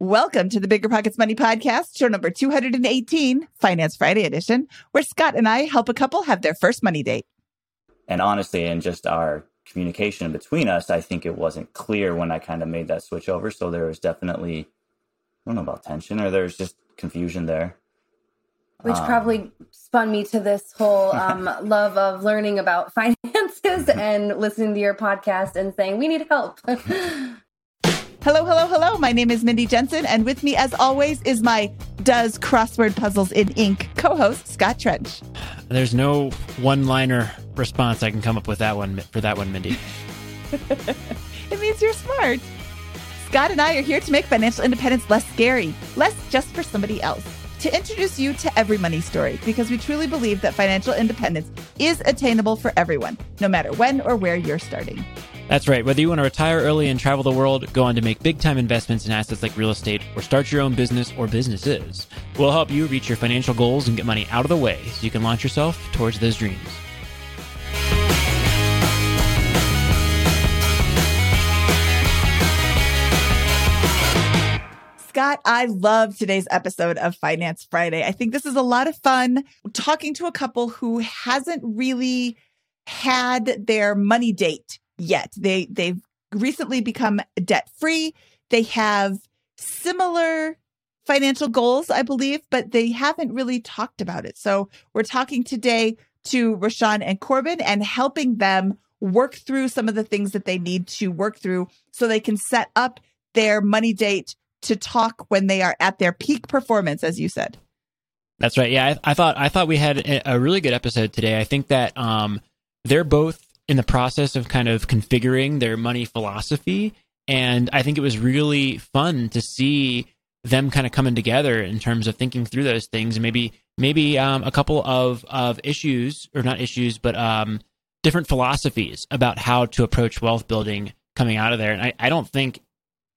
Welcome to the Bigger Pockets Money Podcast, show number 218, Finance Friday edition, where Scott and I help a couple have their first money date. And honestly, in just our communication between us, I think it wasn't clear when I kind of made that switch over. So there was definitely, I don't know about tension or there's just confusion there. Which um, probably spun me to this whole um, love of learning about finances and listening to your podcast and saying, we need help. Hello, hello, hello. My name is Mindy Jensen, and with me, as always, is my Does Crossword Puzzles in Ink co host, Scott Trench. There's no one liner response I can come up with that one for that one, Mindy. it means you're smart. Scott and I are here to make financial independence less scary, less just for somebody else. To introduce you to every money story, because we truly believe that financial independence is attainable for everyone, no matter when or where you're starting. That's right. Whether you want to retire early and travel the world, go on to make big time investments in assets like real estate, or start your own business or businesses, we'll help you reach your financial goals and get money out of the way so you can launch yourself towards those dreams. Scott, I love today's episode of Finance Friday. I think this is a lot of fun talking to a couple who hasn't really had their money date yet. They they've recently become debt free. They have similar financial goals, I believe, but they haven't really talked about it. So we're talking today to Rashawn and Corbin and helping them work through some of the things that they need to work through so they can set up their money date to talk when they are at their peak performance, as you said. That's right. Yeah, I, I thought I thought we had a really good episode today. I think that um, they're both in the process of kind of configuring their money philosophy. And I think it was really fun to see them kind of coming together in terms of thinking through those things. And maybe maybe um, a couple of of issues or not issues but um, different philosophies about how to approach wealth building coming out of there. And I, I don't think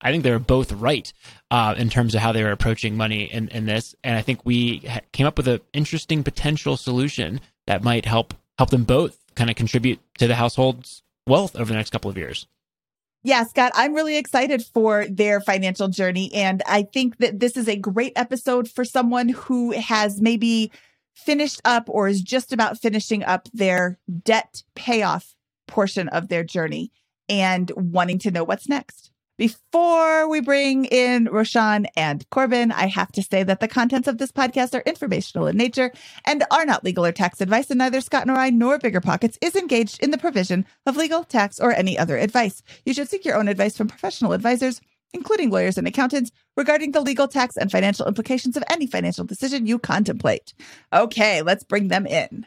I think they were both right uh, in terms of how they were approaching money in, in this. And I think we came up with an interesting potential solution that might help help them both kind of contribute to the household's wealth over the next couple of years. Yeah, Scott, I'm really excited for their financial journey. And I think that this is a great episode for someone who has maybe finished up or is just about finishing up their debt payoff portion of their journey and wanting to know what's next. Before we bring in Roshan and Corbin, I have to say that the contents of this podcast are informational in nature and are not legal or tax advice, and neither Scott nor I nor Bigger Pockets is engaged in the provision of legal, tax, or any other advice. You should seek your own advice from professional advisors, including lawyers and accountants, regarding the legal, tax, and financial implications of any financial decision you contemplate. Okay, let's bring them in.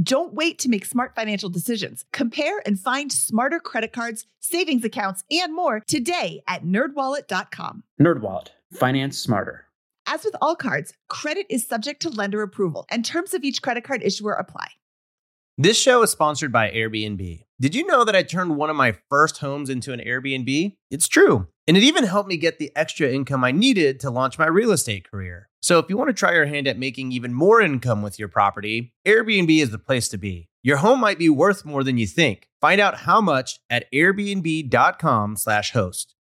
Don't wait to make smart financial decisions. Compare and find smarter credit cards, savings accounts, and more today at nerdwallet.com. NerdWallet, finance smarter. As with all cards, credit is subject to lender approval, and terms of each credit card issuer apply. This show is sponsored by Airbnb. Did you know that I turned one of my first homes into an Airbnb? It's true. And it even helped me get the extra income I needed to launch my real estate career. So if you want to try your hand at making even more income with your property, Airbnb is the place to be. Your home might be worth more than you think. Find out how much at airbnb.com/slash host.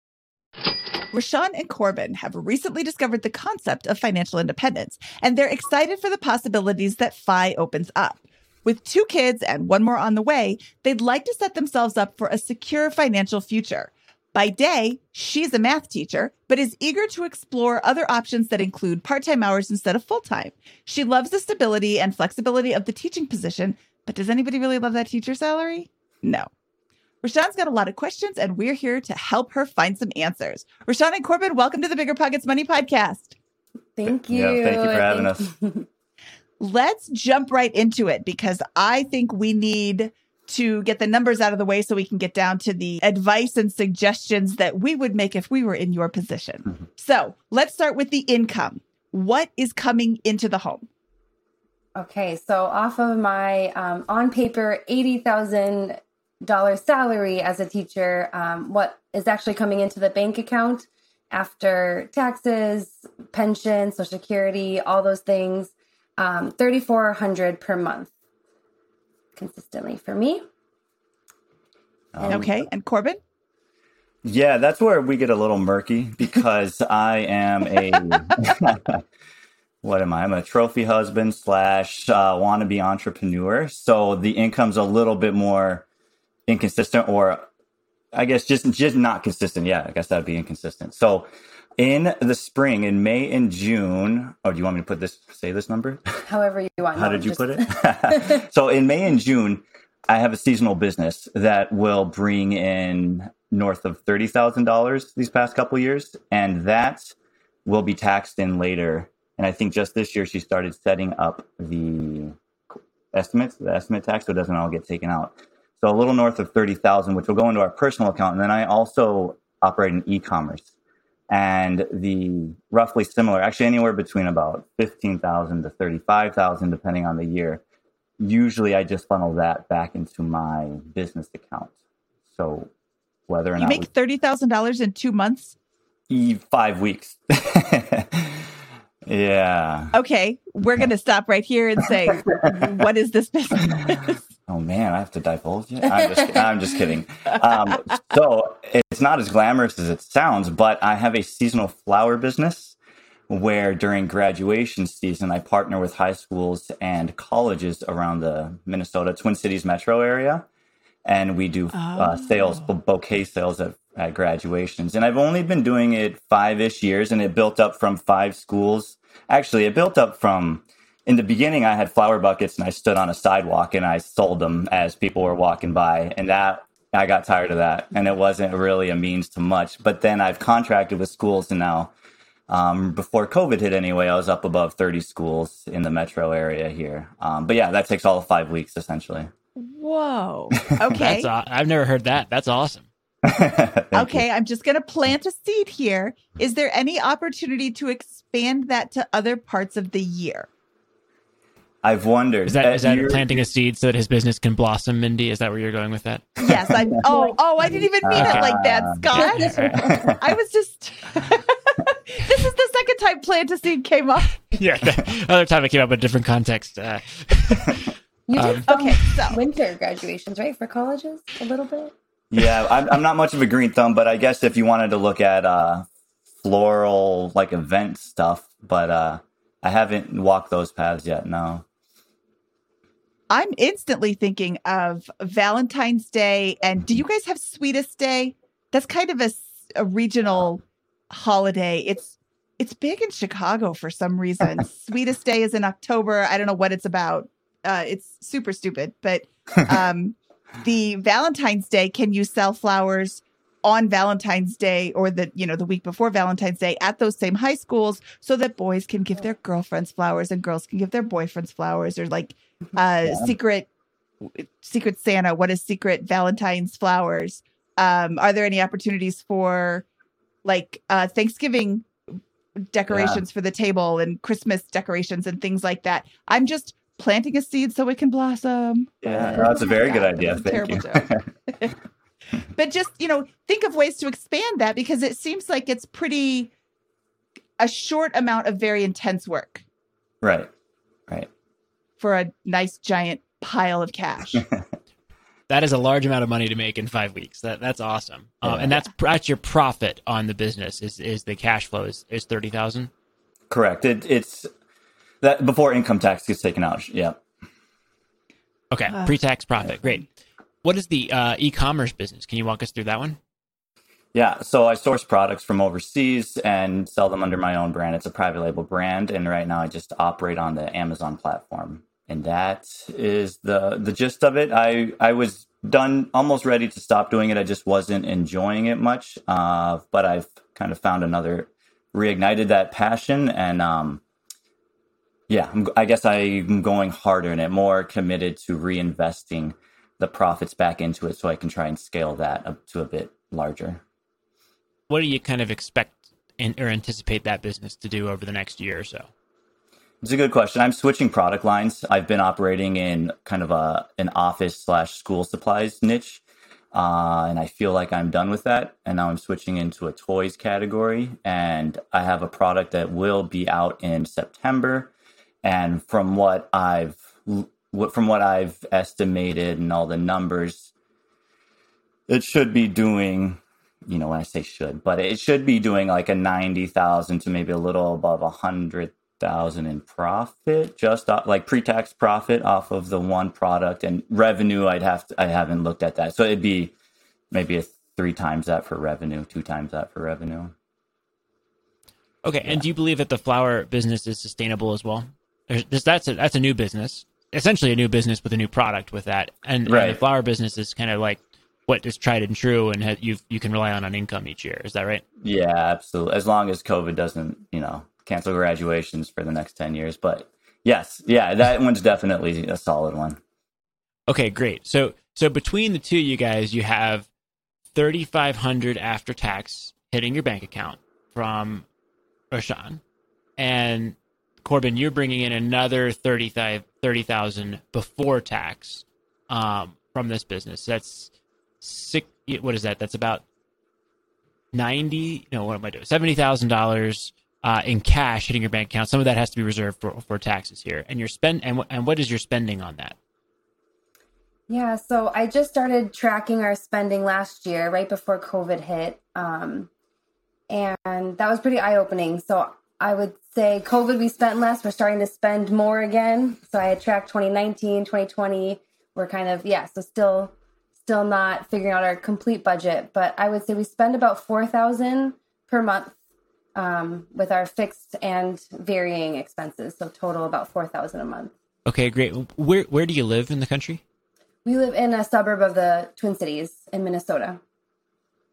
Rashawn and Corbin have recently discovered the concept of financial independence, and they're excited for the possibilities that FI opens up. With two kids and one more on the way, they'd like to set themselves up for a secure financial future. By day, she's a math teacher, but is eager to explore other options that include part time hours instead of full time. She loves the stability and flexibility of the teaching position, but does anybody really love that teacher salary? No. Rashawn's got a lot of questions, and we're here to help her find some answers. Rashawn and Corbin, welcome to the Bigger Pockets Money Podcast. Thank you. Yeah, thank you for having Thank us. Let's jump right into it because I think we need to get the numbers out of the way so we can get down to the advice and suggestions that we would make if we were in your position. Mhm. So let's start with the income. What is coming into the home? Okay, so off of my um, on paper eighty thousand dollars salary as a teacher, um, what is actually coming into the bank account after taxes, pension, social security, all those things, um, thirty four hundred per month, consistently for me. Um, okay. And Corbin? Yeah, that's where we get a little murky because I am a what am I? I'm a trophy husband slash uh, wannabe entrepreneur. So the income's a little bit more inconsistent, or I guess just just not consistent. Yeah, I guess that'd be inconsistent. So in the spring, in May and June, oh, do you want me to put this? Say this number. However you want. How No, did you just- put it? so in May and June, I have a seasonal business that will bring in north of thirty thousand dollars these past couple years, and that will be taxed in later. And I think just this year she started setting up the estimates, the estimate tax, so it doesn't all get taken out. So a little north of thirty thousand, which will go into our personal account, and then I also operate in e-commerce and the roughly similar, actually anywhere between about 15,000 to 35,000, depending on the year. Usually I just funnel that back into my business account. So whether or You not make $30,000 in two months? e- five weeks. yeah. Okay. We're going to stop right here and say, what is this business? Oh man, I have to divulge it. I'm just, I'm just kidding. Um, so it's not as glamorous as it sounds, but I have a seasonal flower business where during graduation season I partner with high schools and colleges around the Minnesota Twin Cities metro area, and we do uh, sales, Oh. bouquet sales at, at graduations. And I've only been doing it five ish years, and it built up from five schools. Actually, it built up from in the beginning, I had flower buckets and I stood on a sidewalk and I sold them as people were walking by. And that, I got tired of that. And it wasn't really a means to much. But then I've contracted with schools and now, um, before COVID hit anyway, I was up above 30 schools in the metro area here. Um, but yeah, that takes all of five weeks essentially. Whoa. Okay. That's aw- I've never heard that. That's awesome. Thank you. Okay, I'm just going to plant a seed here. Is there any opportunity to expand that to other parts of the year? I've wondered. Is that uh, that planting a seed so that his business can blossom, Mindy? Is that where you're going with that? Yes, I'm, Oh, oh, I didn't even mean it like that, Ah. Scott. I was just. this is the second time plant a seed came up. yeah. The other time it came up in a different context. Uh, You did Um, Okay, so winter graduations, right, for colleges a little bit. Yeah, I'm, I'm not much of a green thumb, but I guess if you wanted to look at uh, floral like event stuff, but uh, I haven't walked those paths yet. No. I'm instantly thinking of Valentine's Day. And do you guys have Sweetest Day? That's kind of a regional holiday. It's it's big in Chicago for some reason. Sweetest Day is in October. I don't know what it's about. Uh, it's super stupid, but um, the Valentine's Day, can you sell flowers on Valentine's Day or the you know the week before Valentine's Day at those same high schools so that boys can give their girlfriends flowers and girls can give their boyfriends flowers or like uh secret secret Santa what is secret Valentine's flowers? Um are there any opportunities for like uh Thanksgiving decorations for the table and Christmas decorations and things like that? I'm just planting a seed so it can blossom. Yeah, that's a very good idea. Thank Terrible you. joke. but just you know think of ways to expand that because it seems like it's pretty a short amount of very intense work right, right. for a nice giant pile of cash That is a large amount of money to make in five weeks. That that's awesome. Um, and that's that's your profit on the business. Is is the cash flow is is thirty thousand? Correct. It, it's that before income tax gets taken out. Yeah. Okay, pre-tax profit. Great. What is the uh, e-commerce business? Can you walk us through that one? Yeah, so I source products from overseas and sell them under my own brand. It's a private label brand, and right now I just operate on the Amazon platform, and that is the the gist of it. I I was done, almost ready to stop doing it. I just wasn't enjoying it much, uh, but I've kind of found another, reignited that passion, and um, yeah, I'm, I guess I'm going harder in it, more committed to reinvesting the profits back into it, so I can try and scale that up to a bit larger. What do you kind of expect in, or anticipate that business to do over the next year or so? It's a good question. I'm switching product lines. I've been operating in kind of a an office slash school supplies niche, uh, and I feel like I'm done with that. And now I'm switching into a toys category, and I have a product that will be out in September. And from what I've what from what I've estimated and all the numbers, it should be doing you know when i say should but it should be doing like a 90000 to maybe a little above a 100000 in profit just off, like pre-tax profit off of the one product and revenue i'd have to i haven't looked at that. So it'd be maybe a three times that for revenue two times that for revenue. Okay, and do you believe that the flower business is sustainable as well? There's, that's a that's a new business, essentially a new business with a new product with that, and, and the flower business is kind of like what is tried and true, and ha- you you can rely on an income each year. Is that right? yeah absolutely. As long as covid doesn't you know cancel graduations for the next 10 years. But yes yeah that one's definitely a solid one. Okay, great. So so between the two, you guys, you have thirty five hundred after tax hitting your bank account from Roshan, and Corbin, you're bringing in another 30,000 30,000 before tax um, from this business. That's six. What is that? That's about ninety. No, what am I doing? Seventy thousand dollars uh, in cash hitting your bank account. Some of that has to be reserved for, for taxes here, and your spend and and what is your spending on that? Yeah, so I just started tracking our spending last year, right before COVID hit. Um, and that was pretty eye opening. So I would say COVID, we spent less. We're starting to spend more again. So I had tracked 2019, 2020. We're kind of, yeah, so still, still not figuring out our complete budget. But I would say we spend about 4000 per month um, with our fixed and varying expenses. So total about 4000 a month. Okay, great. Where where do you live in the country? We live in a suburb of the Twin Cities in Minnesota.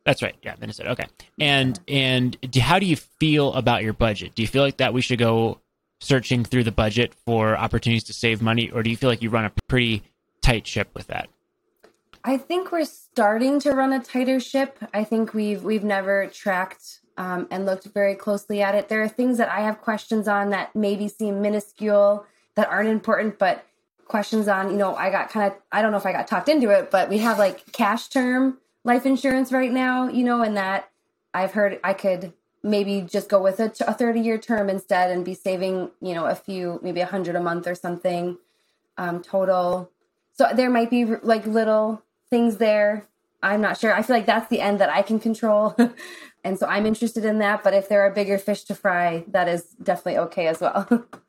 That's right. Yeah, Minnesota. Okay. And and do, how do you feel about your budget? Do you feel like that we should go searching through the budget for opportunities to save money, or do you feel like you run a pretty tight ship with that? I think we're starting to run a tighter ship. I think we've we've never tracked um, and looked very closely at it. There are things that I have questions on that maybe seem minuscule that aren't important, but questions on you know I got kind of I don't know if I got talked into it, but we have like cash term life insurance right now, you know, and that I've heard I could maybe just go with a, a 30 year term instead and be saving you know a few maybe a hundred a month or something um, total. So there might be like little things there. I'm not sure. I feel like that's the end that I can control. and so I'm interested in that. But if there are bigger fish to fry, that is definitely okay as well.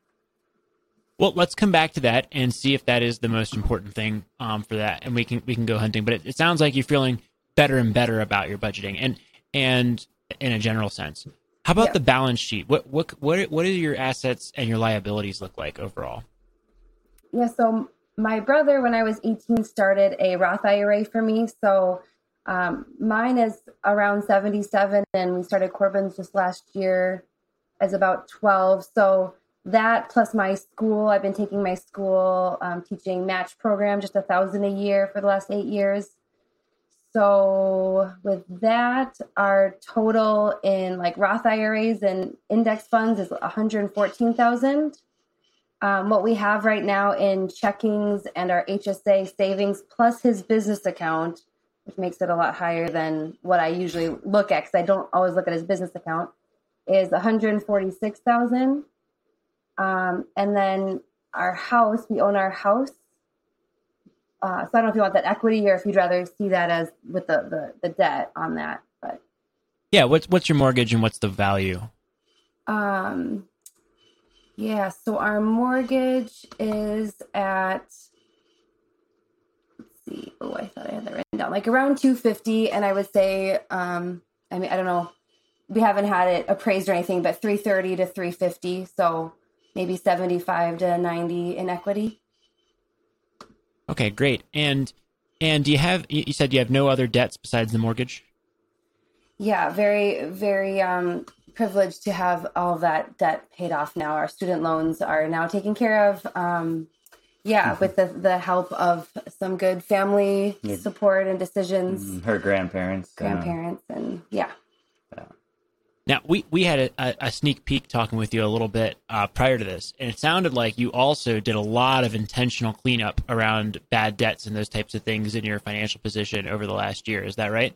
Well, let's come back to that and see if that is the most important thing um, for that, and we can we can go hunting. But it, it sounds like you're feeling better and better about your budgeting, and and in a general sense. How about Yeah. the balance sheet? What what what what do your assets and your liabilities look like overall? yeah. So my brother, when I was 18, started a Roth IRA for me. So um, mine is around 77, and we started Corbin's just last year as about 12. So that plus my school, I've been taking my school um, teaching match program, just a thousand a year for the last eight years. So with that, our total in like Roth IRAs and index funds is 114,000. Um, what we have right now in checkings and our HSA savings plus his business account, which makes it a lot higher than what I usually look at because I don't always look at his business account, is 146,000. Um, and then our house, we own our house. Uh, so I don't know if you want that equity or if you'd rather see that as with the, the, the debt on that. But Yeah, what's what's your mortgage and what's the value? um, yeah, so our mortgage is at let's see. Oh, I thought I had that written down. Like around 250 and I would say um I mean, I don't know. We haven't had it appraised or anything, but 330 to 350, so maybe 75 to 90 in equity. Okay, great. And and do you have you said you have no other debts besides the mortgage? Yeah, very, very um, privileged to have all that debt paid off now. Our student loans are now taken care of. Um, yeah, with the, the help of some good family Yeah. support and decisions, Mm, Her grandparents. uh, grandparents, and yeah. Now we we had a, a, sneak peek talking with you a little bit uh, prior to this, and it sounded like you also did a lot of intentional cleanup around bad debts and those types of things in your financial position over the last year. Is that right?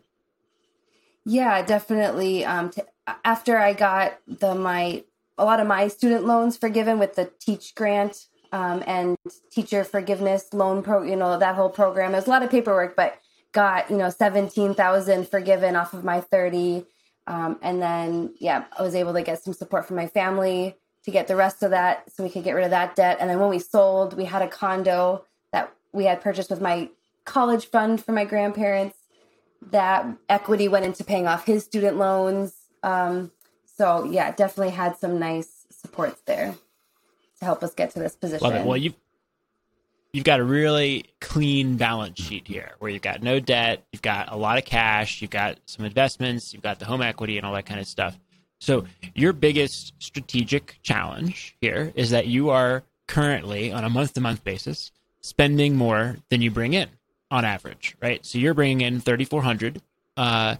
Yeah, definitely. Um, t- after I got the my a lot of my student loans forgiven with the Teach grant um, and teacher forgiveness loan pro, you know that whole program. It was a lot of paperwork, but got you know seventeen thousand forgiven off of my thirty, um, and then yeah, I was able to get some support from my family to get the rest of that, so we could get rid of that debt. And then when we sold, we had a condo that we had purchased with my college fund for my grandparents that equity went into paying off his student loans. Um, so yeah, definitely had some nice supports there to help us get to this position. Love it. Well, you you've got a really clean balance sheet here, where you've got no debt, you've got a lot of cash, you've got some investments, you've got the home equity, and all that kind of stuff. So your biggest strategic challenge here is that you are currently on a month to month basis spending more than you bring in on average, right? So you're bringing in 3,400, uh,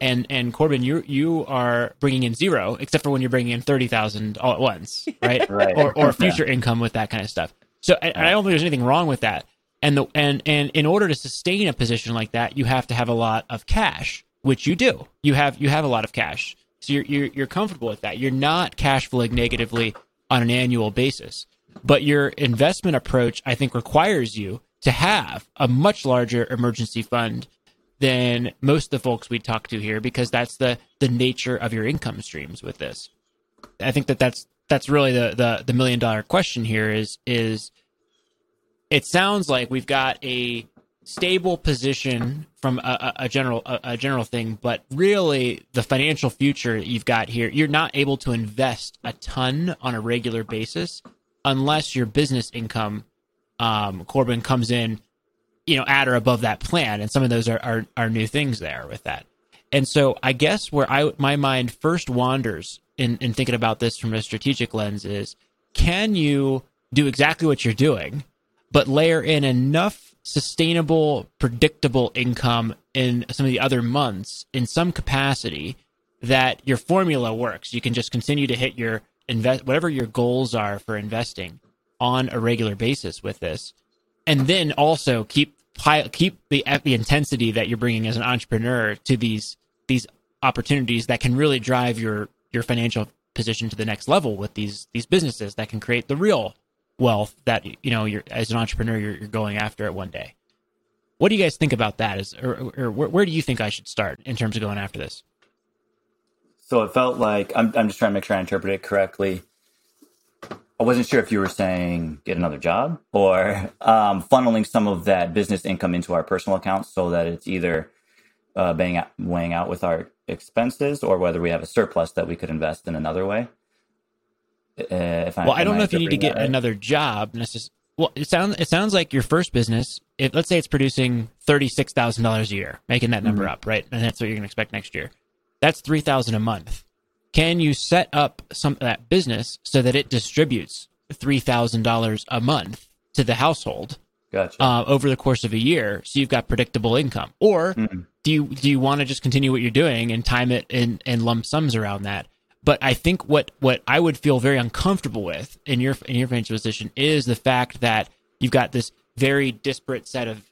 and and Corbin, you you are bringing in zero, except for when you're bringing in thirty thousand all at once, right? Right. Or or future income with that kind of stuff. So I, I don't think there's anything wrong with that. And the and and in order to sustain a position like that, you have to have a lot of cash, which you do. You have you have a lot of cash, so you're you're, you're comfortable with that. You're not cash flowing negatively on an annual basis, but your investment approach, I think, requires you to have a much larger emergency fund than most of the folks we talk to here because that's the the nature of your income streams with this. I think that that's that's really the the, the million dollar question here is is it sounds like we've got a stable position from a, a, general a, a general thing, but really the financial future you've got here, you're not able to invest a ton on a regular basis unless your business income, um, Corbin comes in, you know, at or above that plan, and some of those are are, are new things there with that. And so I guess where I my mind first wanders in, in thinking about this from a strategic lens is can you do exactly what you're doing, but layer in enough sustainable, predictable income in some of the other months in some capacity that your formula works. You can just continue to hit your invest whatever your goals are for investing on a regular basis with this, and then also keep keep the the intensity that you're bringing as an entrepreneur to these these opportunities that can really drive your your financial position to the next level with these these businesses that can create the real wealth that you know you're as an entrepreneur you're, you're going after it one day. What do you guys think about that? Is or, or where, where do you think I should start in terms of going after this? So it felt like I'm, I'm just trying to make sure I interpret it correctly. I wasn't sure if you were saying get another job or um, funneling some of that business income into our personal accounts so that it's either uh, weighing, out, weighing out with our expenses or whether we have a surplus that we could invest in another way. Uh, if I, Well, I don't I know if you need to get right? another job. Necess- well, it sounds it sounds like your first business. If let's say it's producing thirty six thousand dollars a year, making that number Mhm. up, right? And that's what you're going to expect next year. That's three thousand a month. Can you set up some that business so that it distributes three thousand dollars a month to the household Gotcha. uh, over the course of a year, so you've got predictable income? Or Mhm. do you do you want to just continue what you're doing and time it in, in lump sums around that? But I think what what I would feel very uncomfortable with in your in your financial position is the fact that you've got this very disparate set of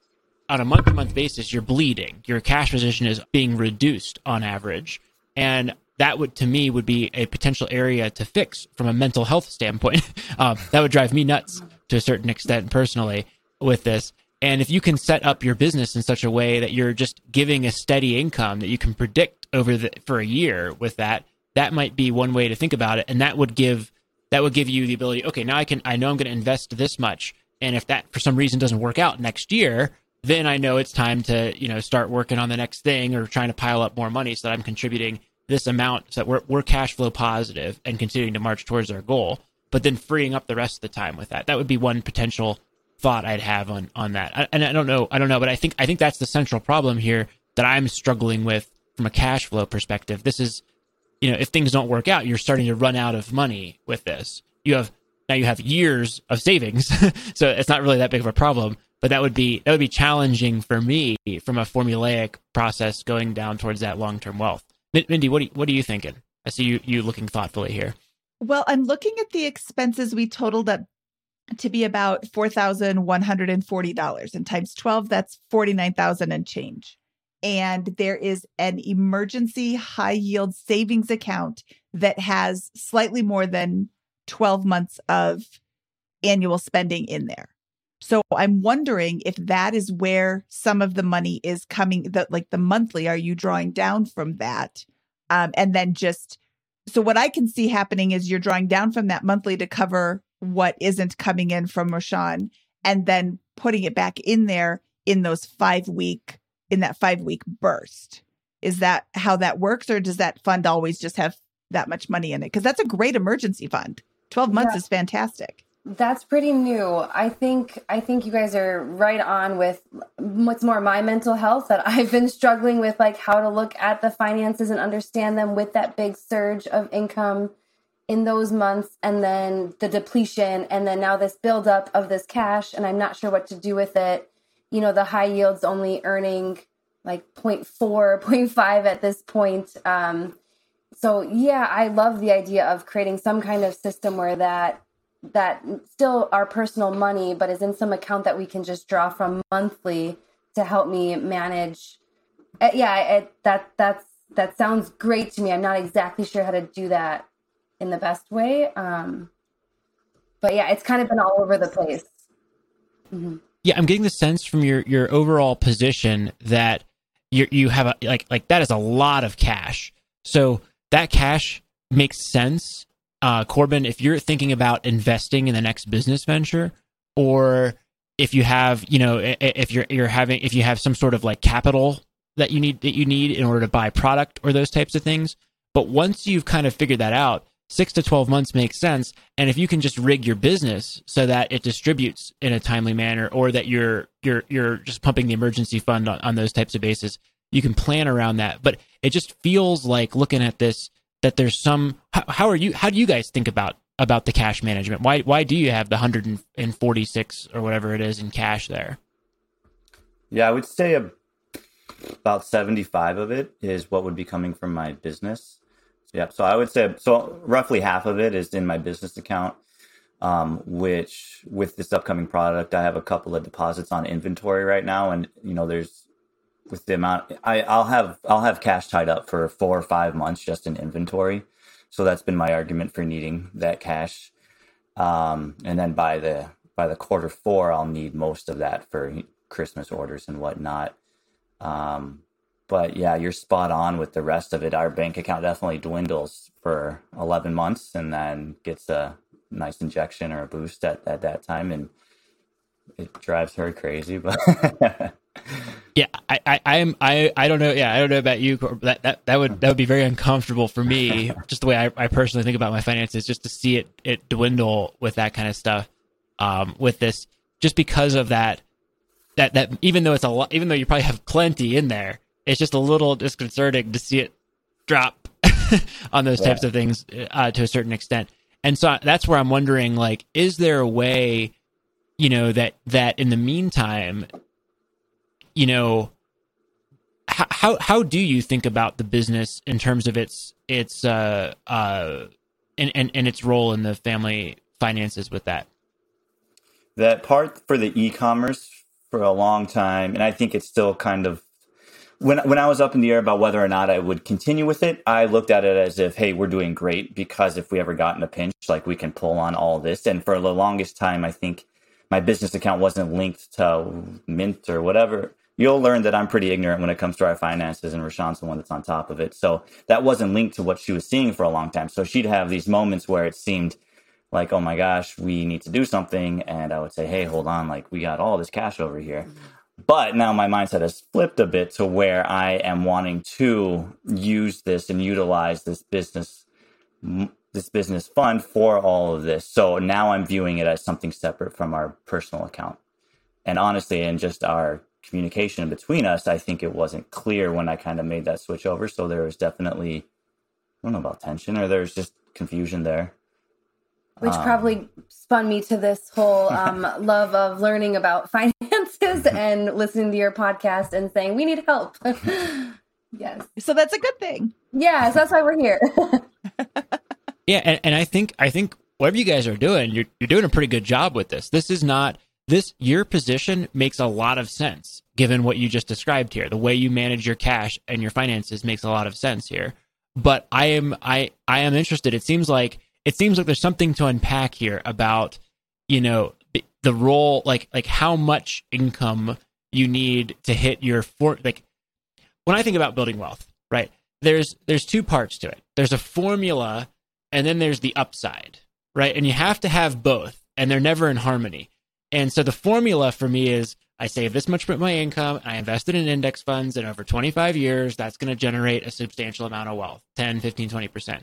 on a month to month basis you're bleeding. Your cash position is being reduced on average, and that would to me would be a potential area to fix from a mental health standpoint. um, that would drive me nuts to a certain extent personally with this. And if you can set up your business in such a way that you're just giving a steady income that you can predict over the for a year with that, that might be one way to think about it. And that would give that would give you the ability, okay, now I can I know I'm going to invest this much. And if that for some reason doesn't work out next year, then I know it's time to, you know, start working on the next thing or trying to pile up more money so that I'm contributing this amount so that we're, we're cash flow positive and continuing to march towards our goal, but then freeing up the rest of the time with that. That would be one potential thought I'd have on on that. I, and I don't know, I don't know, but I think I think that's the central problem here that I'm struggling with from a cash flow perspective. This is, you know, if things don't work out, you're starting to run out of money with this. You have now you have years of savings, so it's not really that big of a problem. But that would be that would be challenging for me from a formulaic process going down towards that long term wealth. Mindy, what are you, what are you thinking? I see you you looking thoughtfully here. Well, I'm looking at the expenses we totaled up to be about $4,140 and times 12 that's 49,000 and change. And there is an emergency high yield savings account that has slightly more than 12 months of annual spending in there. So I'm wondering if that is where some of the money is coming that like the monthly are you drawing down from that? Um, and then just so what I can see happening is you're drawing down from that monthly to cover what isn't coming in from Roshan and then putting it back in there in those 5 week in that 5 week burst. Is that how that works or does that fund always just have that much money in it? Cuz that's a great emergency fund. 12 months yeah. is fantastic. That's pretty new. I think I think you guys are right on with what's more my mental health that I've been struggling with like how to look at the finances and understand them with that big surge of income in those months and then the depletion and then now this buildup of this cash and I'm not sure what to do with it. You know, the high yields only earning like 0.4, 0.5 at this point. Um, so yeah, I love the idea of creating some kind of system where that that still our personal money, but is in some account that we can just draw from monthly to help me manage. Uh, yeah, it, that that's that sounds great to me. I'm not exactly sure how to do that in the best way, um, but yeah, it's kind of been all over the place. Mm-hmm. Yeah, I'm getting the sense from your your overall position that you you have a like like that is a lot of cash. So that cash makes sense uh, Corbin, if you're thinking about investing in the next business venture, or if you have, you know, if you're you're having if you have some sort of like capital that you need that you need in order to buy product or those types of things. But once you've kind of figured that out, six to 12 months makes sense. And if you can just rig your business so that it distributes in a timely manner or that you're, you're, you're just pumping the emergency fund on, on those types of bases, you can plan around that. But it just feels like looking at this that there's some how, how, are you how do you guys think about about the cash management why why do you have the 146 or whatever it is in cash there yeah i would say about 75 of it is what would be coming from my business yeah so i would say so roughly half of it is in my business account um, which with this upcoming product i have a couple of deposits on inventory right now and you know there's with the amount I, I'll have I'll have cash tied up for four or five months just in inventory. So that's been my argument for needing that cash. Um, and then by the by the quarter four, I'll need most of that for Christmas orders and whatnot. Um, but yeah, you're spot on with the rest of it. Our bank account definitely dwindles for 11 months and then gets a nice injection or a boost at, at that time. And it drives her crazy, but Yeah, I, I, I am I, I don't know. Yeah, I don't know about you. That that that would that would be very uncomfortable for me. just the way I, I personally think about my finances, just to see it it dwindle with that kind of stuff. Um, with this, just because of that, that that even though it's a lot, even though you probably have plenty in there, it's just a little disconcerting to see it drop on those yeah. types of things uh, to a certain extent. And so that's where I'm wondering, like, is there a way, you know, that that in the meantime you know, how, how how do you think about the business in terms of its its uh uh and and, and its role in the family finances with that? That part for the e-commerce for a long time, and I think it's still kind of when when I was up in the air about whether or not I would continue with it, I looked at it as if, hey, we're doing great because if we ever got in a pinch, like we can pull on all this. And for the longest time, I think my business account wasn't linked to Mint or whatever. You'll learn that I'm pretty ignorant when it comes to our finances, and Rashawn's the one that's on top of it. So that wasn't linked to what she was seeing for a long time. So she'd have these moments where it seemed like, oh my gosh, we need to do something. And I would say, hey, hold on, like we got all this cash over here. Mm-hmm. But now my mindset has flipped a bit to where I am wanting to use this and utilize this business this business fund for all of this. So now I'm viewing it as something separate from our personal account. And honestly, in just our communication between us, I think it wasn't clear when I kind of made that switch over. So there was definitely, I don't know about tension or there's just confusion there. Which um, probably spun me to this whole um, love of learning about finances and listening to your podcast and saying, we need help. yes. So that's a good thing. Yes, that's why we're here. yeah. And, and I think, I think whatever you guys are doing, you're, you're doing a pretty good job with this. This is not, this, your position makes a lot of sense given what you just described here. The way you manage your cash and your finances makes a lot of sense here. But I am, I, I am interested. It seems like, it seems like there's something to unpack here about you know the role like like how much income you need to hit your for like when i think about building wealth right there's there's two parts to it. There's a formula and then there's the upside right? And you have to have both and they're never in harmony. And so the formula for me is i save this much of my income i invested in index funds and over 25 years that's going to generate a substantial amount of wealth 10 15 20%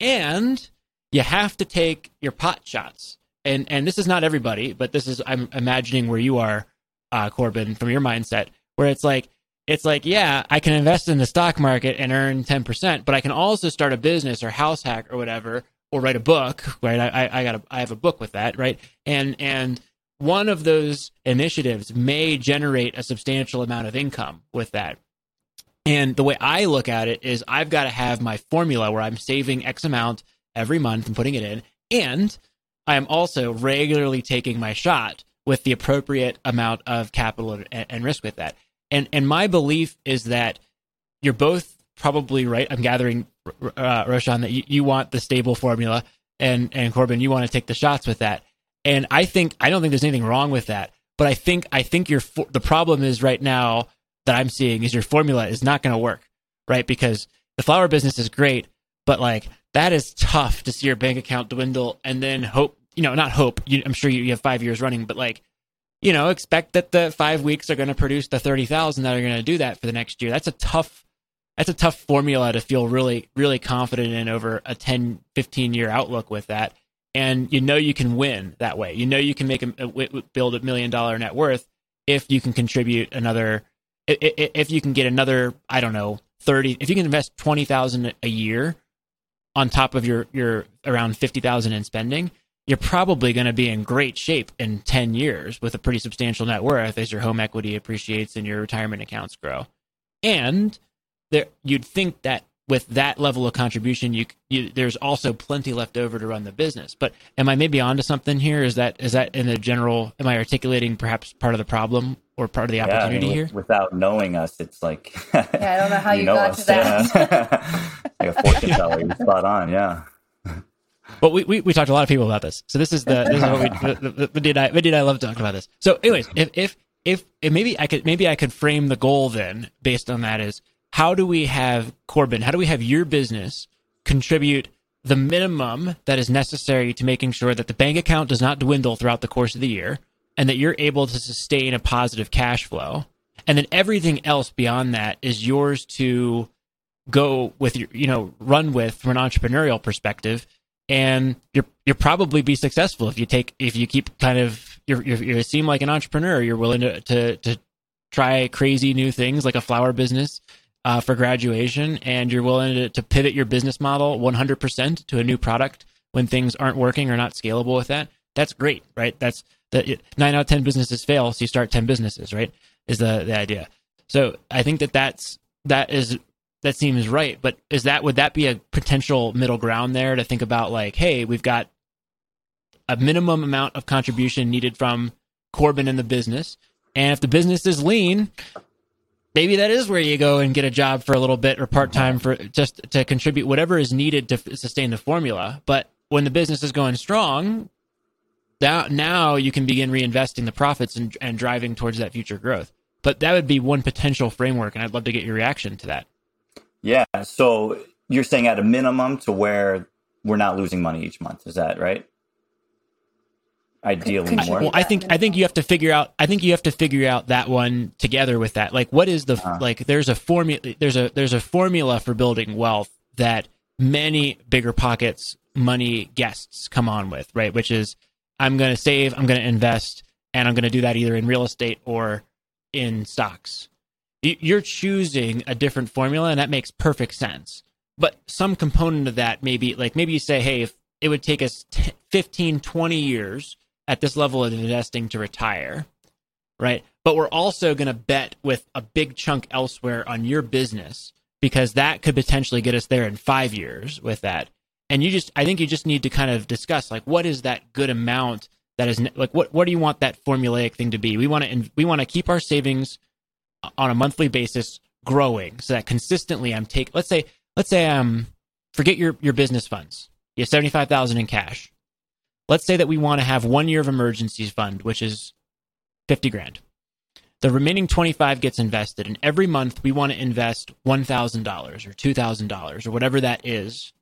and you have to take your pot shots. And and this is not everybody, but this is I'm imagining where you are, uh, Corbin, from your mindset, where it's like it's like, yeah, I can invest in the stock market and earn ten percent, but I can also start a business or house hack or whatever, or write a book, right? I, I got a, I have a book with that, right? And and one of those initiatives may generate a substantial amount of income with that. And the way I look at it is I've got to have my formula where I'm saving X amount every month and putting it in. And I am also regularly taking my shot with the appropriate amount of capital and, and risk with that. And and my belief is that you're both probably right. I'm gathering, uh, Roshan, that you, you want the stable formula, and and Corbin, you want to take the shots with that. And I think I don't think there's anything wrong with that. But I think I think your the problem is right now that I'm seeing is your formula is not going to work, right? Because the flower business is great, but like that is tough to see your bank account dwindle and then hope, you know, not hope. You, I'm sure you, you have five years running, but like, you know, expect that the five weeks are going to produce the 30,000 that are going to do that for the next year. That's a tough, that's a tough formula to feel really, really confident in over a 10, 15 year outlook with that. And you know, you can win that way. You know, you can make a, a build a million dollar net worth if you can contribute another, if, if you can get another, I don't know, 30, if you can invest 20,000 a year on top of your your around 50,000 in spending, you're probably going to be in great shape in 10 years with a pretty substantial net worth as your home equity appreciates and your retirement accounts grow. And there you'd think that with that level of contribution you, you, there's also plenty left over to run the business but am i maybe onto something here is that is that in the general am i articulating perhaps part of the problem or part of the opportunity yeah, I mean, here without knowing us it's like yeah i don't know how you, you know got us, to that yeah. like a fortune teller you spot on yeah But we, we, we talked to a lot of people about this. So this is the, this is what we, Mindy and I, Mindy and I love talking about this. So anyways, if, if, if, if maybe I could, maybe I could frame the goal then based on that is how do we have Corbin, how do we have your business contribute the minimum that is necessary to making sure that the bank account does not dwindle throughout the course of the year and that you're able to sustain a positive cash flow. And then everything else beyond that is yours to go with your, you know, run with from an entrepreneurial perspective. And you're, you'll probably be successful if you take, if you keep kind of, you're, you're, you seem like an entrepreneur. You're willing to, to, to try crazy new things like a flower business uh, for graduation and you're willing to, to pivot your business model 100% to a new product when things aren't working or not scalable with that, that's great, right? That's the nine out of 10 businesses fail. So you start 10 businesses, right? Is the, the idea. So I think that that's, that is that seems right. But is that would that be a potential middle ground there to think about like, hey, we've got a minimum amount of contribution needed from Corbin in the business, and if the business is lean, maybe that is where you go and get a job for a little bit or part time for just to contribute whatever is needed to sustain the formula. But when the business is going strong, that now you can begin reinvesting the profits and, and driving towards that future growth. But that would be one potential framework, and I'd love to get your reaction to that. Yeah. So you're saying at a minimum to where we're not losing money each month. Is that right? Ideally Could- more. Well, I think I think you have to figure out. I think you have to figure out that one together with that. Like, what is the Uh-huh. like? There's a formula. There's a there's a formula for building wealth that many bigger pockets money guests come on with, right? Which is I'm going to save, I'm going to invest, and I'm going to do that either in real estate or in stocks. You're choosing a different formula, and that makes perfect sense. But some component of that maybe like maybe you say, hey, if it would take us 10, 15, 20 years at this level of investing to retire, right? But we're also going to bet with a big chunk elsewhere on your business because that could potentially get us there in five years with that. And you just, I think you just need to kind of discuss like what is that good amount that is like what what do you want that formulaic thing to be? We want to we want to keep our savings on a monthly basis growing so that consistently I'm take let's say let's say um forget your your business funds. You have 75,000 in cash. Let's say that we want to have 1 year of emergencies fund which is 50 grand. The remaining 25 gets invested and every month we want to invest $1,000 or $2,000 or whatever that is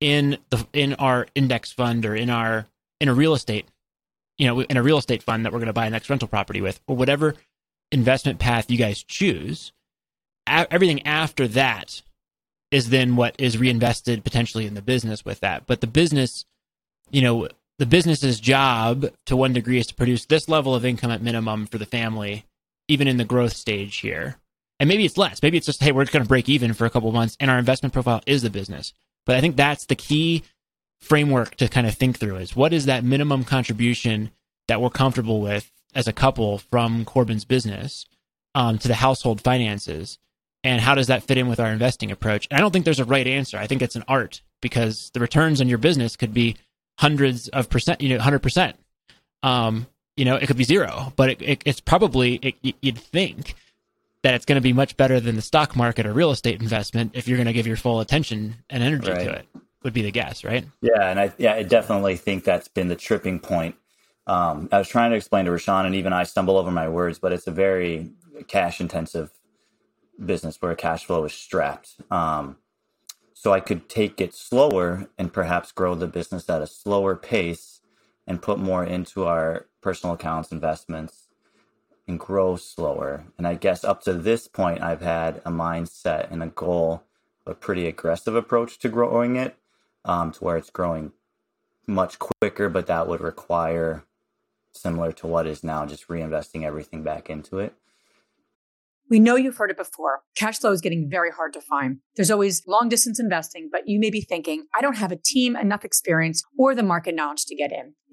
in the in our index fund or in our in a real estate you know in a real estate fund that we're going to buy a next rental property with or whatever investment path you guys choose a- everything after that is then what is reinvested potentially in the business with that but the business you know the business's job to one degree is to produce this level of income at minimum for the family even in the growth stage here and maybe it's less maybe it's just hey we're just going to break even for a couple months and our investment profile is the business but i think that's the key framework to kind of think through is what is that minimum contribution that we're comfortable with as a couple from Corbin's business um, to the household finances, and how does that fit in with our investing approach? And I don't think there's a right answer. I think it's an art because the returns on your business could be hundreds of percent, you know, hundred percent. Um, you know, it could be zero, but it, it, it's probably it, you'd think that it's going to be much better than the stock market or real estate investment if you're going to give your full attention and energy Right. to it. Would be the guess, right? Yeah, and I yeah, I definitely think that's been the tripping point. Um, I was trying to explain to Rashawn, and even I stumble over my words, but it's a very cash intensive business where cash flow is strapped. Um, so I could take it slower and perhaps grow the business at a slower pace and put more into our personal accounts, investments, and grow slower. And I guess up to this point, I've had a mindset and a goal, a pretty aggressive approach to growing it um, to where it's growing much quicker, but that would require similar to what is now just reinvesting everything back into it. We know you've heard it before. Cash flow is getting very hard to find. There's always long distance investing, but you may be thinking, I don't have a team, enough experience, or the market knowledge to get in.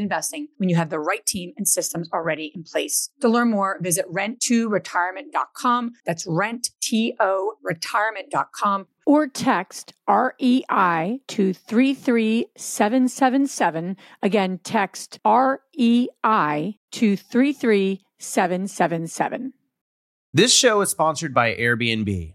investing when you have the right team and systems already in place. To learn more, visit rent2retirement.com. That's rent, T-O, retirement.com. or text REI to 33777. Again, text REI to 33777. This show is sponsored by Airbnb.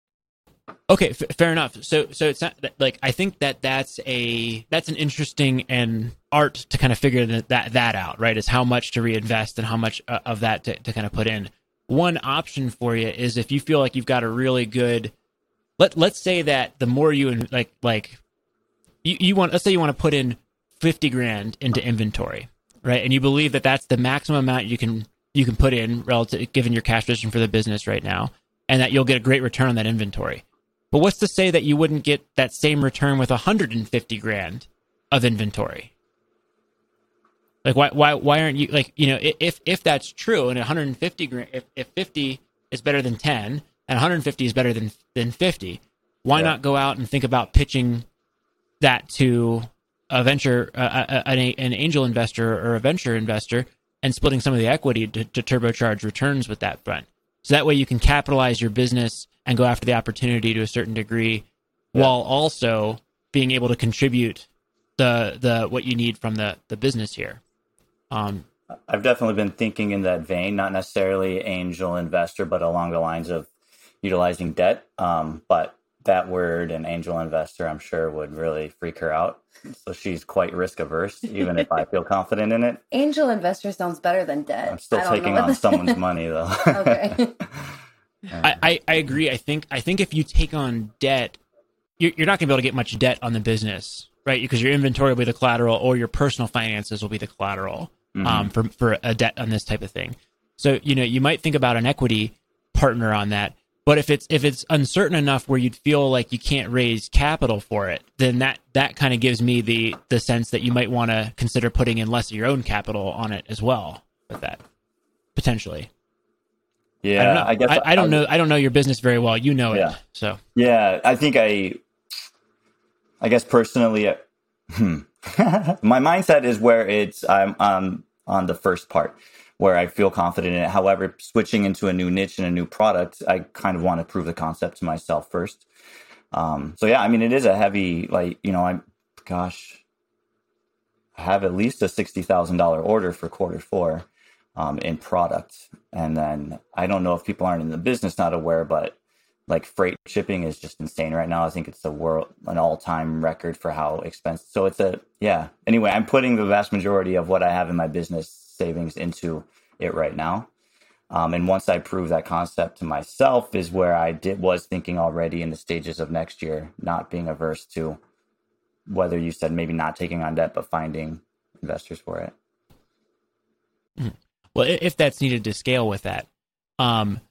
Okay, f- fair enough. So, so it's not like I think that that's a that's an interesting and art to kind of figure that that, that out, right? Is how much to reinvest and how much uh, of that to, to kind of put in. One option for you is if you feel like you've got a really good let let's say that the more you like like you, you want let's say you want to put in 50 grand into inventory, right? And you believe that that's the maximum amount you can you can put in relative given your cash position for the business right now and that you'll get a great return on that inventory. But what's to say that you wouldn't get that same return with 150 grand of inventory? Like why why why aren't you like you know if if that's true and 150 grand if, if 50 is better than 10 and 150 is better than than 50, why yeah. not go out and think about pitching that to a venture uh, an, an angel investor or a venture investor and splitting some of the equity to, to turbocharge returns with that front. So that way you can capitalize your business and go after the opportunity to a certain degree yeah. while also being able to contribute the the what you need from the the business here. Um, I've definitely been thinking in that vein, not necessarily angel investor, but along the lines of utilizing debt. Um, but that word, an angel investor, I'm sure would really freak her out. So she's quite risk averse, even if I feel confident in it. Angel investor sounds better than debt. I'm still taking on someone's money, though. okay. I, I, I, agree. I think I think if you take on debt, you're, you're not going to be able to get much debt on the business, right? Because your inventory will be the collateral, or your personal finances will be the collateral mm-hmm. um, for for a debt on this type of thing. So you know you might think about an equity partner on that, but if it's if it's uncertain enough where you'd feel like you can't raise capital for it, then that that kind of gives me the the sense that you might want to consider putting in less of your own capital on it as well with that potentially. Yeah, I don't know. I, guess I, I don't know. I don't know your business very well. You know yeah. it, so yeah. I think I, I guess personally, uh, hmm. my mindset is where it's I'm on on the first part, where I feel confident in it. However, switching into a new niche and a new product, I kind of want to prove the concept to myself first. Um, so yeah, I mean, it is a heavy, like, you know, I'm, gosh, I have at least a $60,000 order for quarter four um, in product. And then I don't know if people aren't in the business not aware, but like freight shipping is just insane right now. I think it's a world an all time record for how expensive. So it's a yeah. Anyway, I'm putting the vast majority of what I have in my business savings into it right now. Um, and once I prove that concept to myself, is where I did was thinking already in the stages of next year, not being averse to whether you said maybe not taking on debt, but finding investors for it. Well, if that's needed to scale with that, um,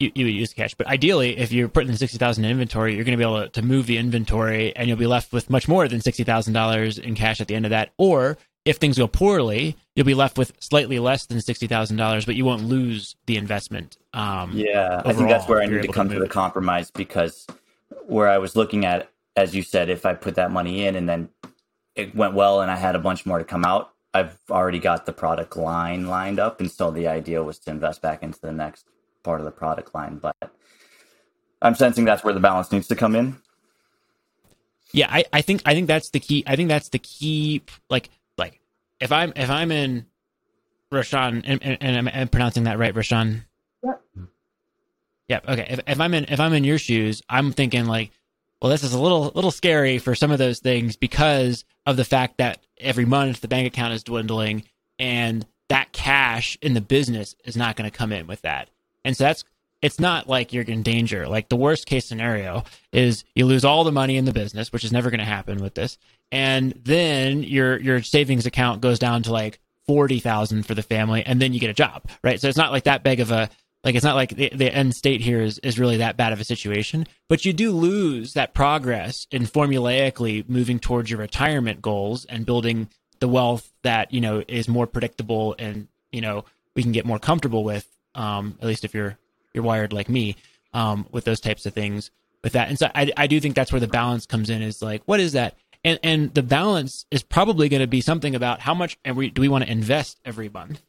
you, you would use cash. But ideally, if you're putting sixty thousand in inventory, you're going to be able to, to move the inventory, and you'll be left with much more than sixty thousand dollars in cash at the end of that. Or if things go poorly, you'll be left with slightly less than sixty thousand dollars, but you won't lose the investment. Um, yeah, I think that's where I need to come to, to the compromise because where I was looking at, as you said, if I put that money in and then it went well and I had a bunch more to come out, I've already got the product line lined up, and so the idea was to invest back into the next part of the product line. But I'm sensing that's where the balance needs to come in. Yeah, I, I think I think that's the key. I think that's the key. Like like if I'm if I'm in Roshan and, and, and I'm, pronouncing that right, Roshan. Yep. Yeah. Okay. If, if I'm in if I'm in your shoes, I'm thinking like, well, this is a little little scary for some of those things because of the fact that every month the bank account is dwindling and that cash in the business is not going to come in with that. And so that's it's not like you're in danger. Like the worst case scenario is you lose all the money in the business, which is never going to happen with this. And then your your savings account goes down to like 40,000 for the family and then you get a job, right? So it's not like that big of a like it's not like the, the end state here is, is really that bad of a situation, but you do lose that progress in formulaically moving towards your retirement goals and building the wealth that, you know, is more predictable and, you know, we can get more comfortable with um, at least if you're you're wired like me um, with those types of things with that. And so I, I do think that's where the balance comes in is like, what is that? And, and the balance is probably going to be something about how much and we, do we want to invest every month?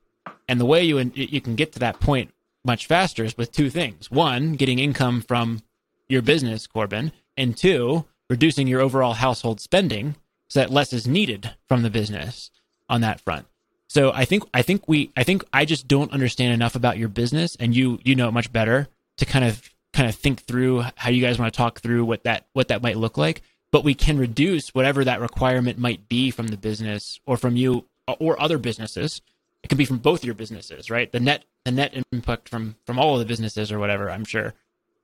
And the way you, you can get to that point much faster is with two things. One, getting income from your business, Corbin, and two, reducing your overall household spending so that less is needed from the business on that front. So I think I think we I think I just don't understand enough about your business, and you you know it much better to kind of kind of think through how you guys want to talk through what that what that might look like. But we can reduce whatever that requirement might be from the business or from you or other businesses. It can be from both your businesses, right? The net net impact from from all of the businesses or whatever. I'm sure,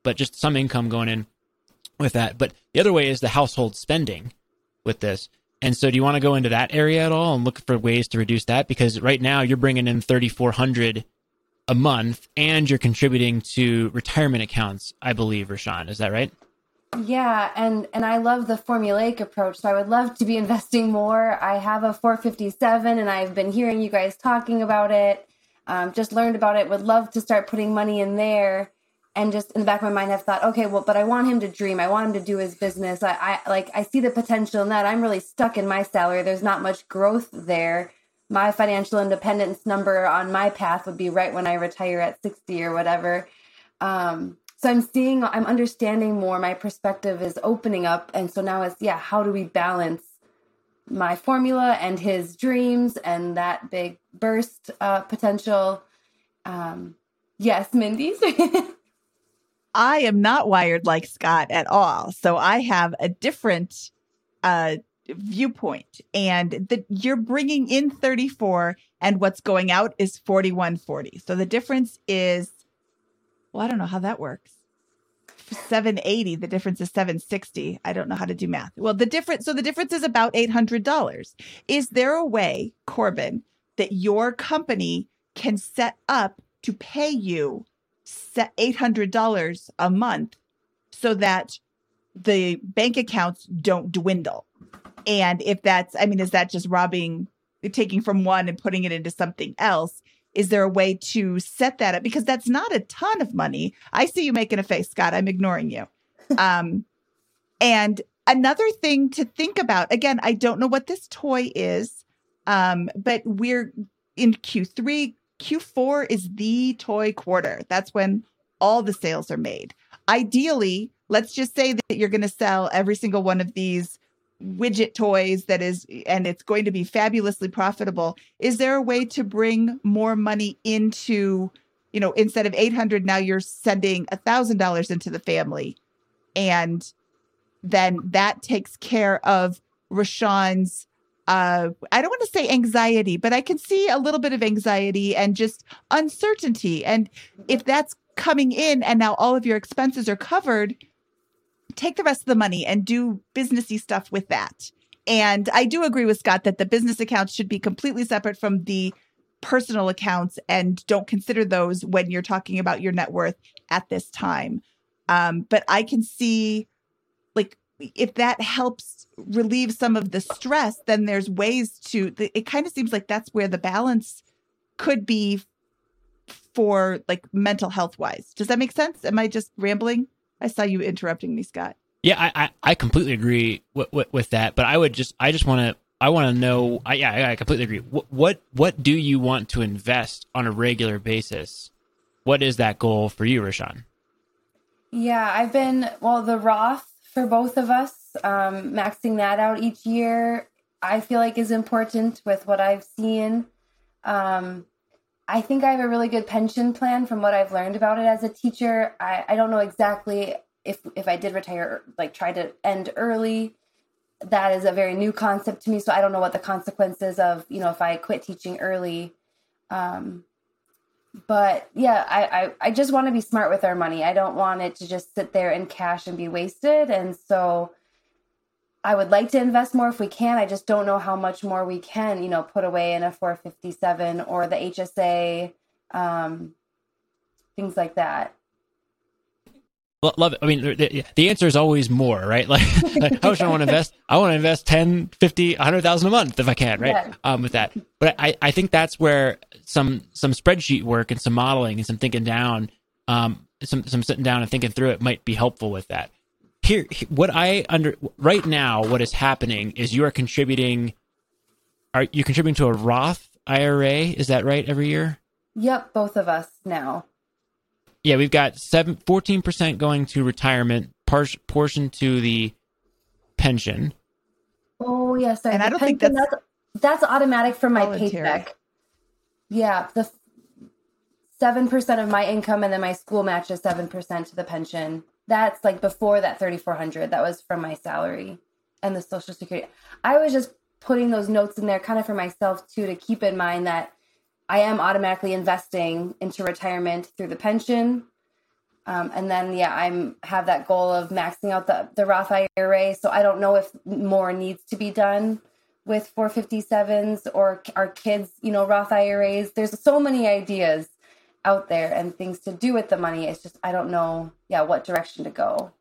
but just some income going in with that. But the other way is the household spending with this. And so, do you want to go into that area at all and look for ways to reduce that? Because right now you're bringing in 3,400 a month, and you're contributing to retirement accounts, I believe, Rashawn. Is that right? Yeah, and and I love the formulaic approach. So I would love to be investing more. I have a 457, and I've been hearing you guys talking about it. Um, just learned about it. Would love to start putting money in there. And just in the back of my mind I've thought okay well but i want him to dream. I want him to do his business. I, I like i see the potential in that. I'm really stuck in my salary. There's not much growth there. My financial independence number on my path would be right when i retire at 60 or whatever. Um, so i'm seeing i'm understanding more. My perspective is opening up. And so now it's yeah how do we balance my formula and his dreams and that big burst uh, potential um, yes mindy's I am not wired like Scott at all. So I have a different uh, viewpoint. And the, you're bringing in 34, and what's going out is 4140. So the difference is, well, I don't know how that works. 780 the difference is 760 i don't know how to do math well the difference so the difference is about $800 is there a way corbin that your company can set up to pay you $800 a month so that the bank accounts don't dwindle. And if that's, I mean, is that just robbing, taking from one and putting it into something else? Is there a way to set that up? Because that's not a ton of money. I see you making a face, Scott. I'm ignoring you. Um, and another thing to think about again, I don't know what this toy is, um, but we're in Q3, Q4 is the toy quarter. That's when all the sales are made. Ideally, let's just say that you're going to sell every single one of these widget toys that is and it's going to be fabulously profitable is there a way to bring more money into you know instead of 800 now you're sending a thousand dollars into the family? And then that takes care of rashawn's uh i don't want to say anxiety but i can see a little bit of anxiety and just uncertainty. And if that's coming in and now all of your expenses are covered take the rest of the money and do businessy stuff with that. And I do agree with Scott that the business accounts should be completely separate from the personal accounts and don't consider those when you're talking about your net worth at this time. Um, but I can see, like, if that helps relieve some of the stress, then there's ways to, it kind of seems like that's where the balance could be for like mental health wise. Does that make sense? Am I just rambling? I saw you interrupting me, Scott. Yeah, I I, I completely agree with, with, with that, but I would just I just want to I want to know. I, yeah, I completely agree. What, what what do you want to invest on a regular basis? What is that goal for you, Rashawn? Yeah, I've been well the Roth for both of us. Um, maxing that out each year, I feel like is important with what I've seen. Um, I think I have a really good pension plan from what I've learned about it as a teacher. I, I don't know exactly if if I did retire, like try to end early. That is a very new concept to me, so I don't know what the consequences of you know if I quit teaching early. Um, but yeah, I, I I just want to be smart with our money. I don't want it to just sit there in cash and be wasted, and so I would like to invest more if we can. I just don't know how much more we can, you know, put away in a 457 or the HSA, um, things like that. Love it. I mean, the, the answer is always more, right? Like, like how much do I want to invest? I want to invest 10, 50, 100,000 a month if I can, right? Yeah. Um, with that. But I, I think that's where some, some spreadsheet work and some modeling and some thinking down, um, some, some sitting down and thinking through it might be helpful with that here what i under right now what is happening is you are contributing are you contributing to a roth ira is that right every year? Yep both of us now. Yeah we've got 7 14% going to retirement par- portion to the pension. Oh yes and i don't think that's, that's, that's automatic from my voluntary. paycheck. Yeah the 7% of my income and then my school matches 7% to the pension that's like before that 3400 that was from my salary and the social security. I was just putting those notes in there kind of for myself too to keep in mind that i am automatically investing into retirement through the pension. Um, and then yeah i'm have that goal of maxing out the, the roth ira so i don't know if more needs to be done with 457s or our kids you know roth iras there's so many ideas out there and things to do with the money. It's just I don't know, yeah, what direction to go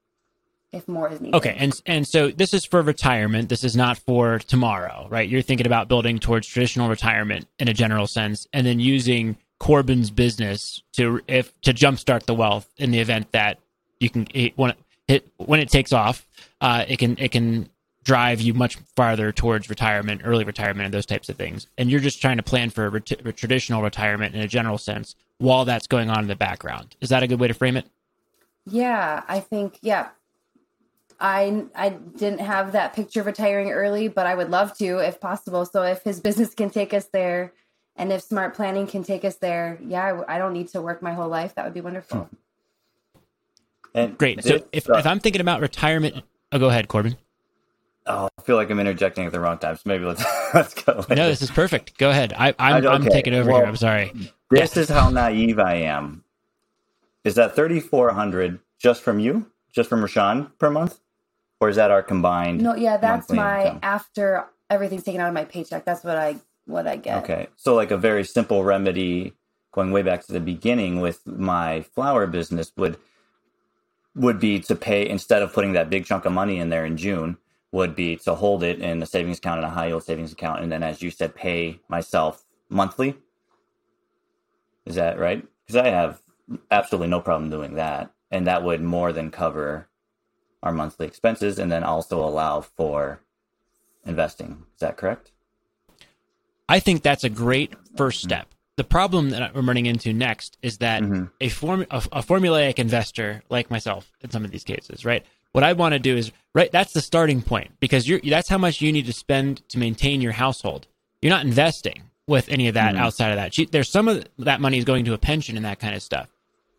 if more is needed. Okay, and and so this is for retirement. This is not for tomorrow, right? You're thinking about building towards traditional retirement in a general sense, and then using Corbin's business to if to jumpstart the wealth in the event that you can it, when it when it takes off, uh, it can it can drive you much farther towards retirement, early retirement, and those types of things. And you're just trying to plan for a, ret- a traditional retirement in a general sense while that's going on in the background. Is that a good way to frame it? Yeah, I think yeah. I I didn't have that picture of retiring early, but I would love to if possible. So if his business can take us there, and if smart planning can take us there, yeah, I, I don't need to work my whole life. That would be wonderful. And Great. So if, uh, if I'm thinking about retirement, oh, go ahead, Corbin. Oh, I feel like I'm interjecting at the wrong time. So maybe let's let's go. No, this is perfect. Go ahead. I, I'm, okay. I'm taking over well, here. I'm sorry. This is how naive I am. Is that 3,400 just from you, just from Rashawn per month, or is that our combined? No, yeah, that's my income? after everything's taken out of my paycheck. That's what I what I get. Okay, so like a very simple remedy, going way back to the beginning with my flower business would would be to pay instead of putting that big chunk of money in there in June would be to hold it in a savings account and a high yield savings account, and then as you said, pay myself monthly is that right? Because I have absolutely no problem doing that. And that would more than cover our monthly expenses and then also allow for investing. Is that correct? I think that's a great first step. The problem that I'm running into next is that Mhm. a form a, a formulaic investor like myself in some of these cases, right? What I want to do is right. That's the starting point because you're that's how much you need to spend to maintain your household. You're not investing with any of that Mhm. outside of that. There's some of that money is going to a pension and that kind of stuff.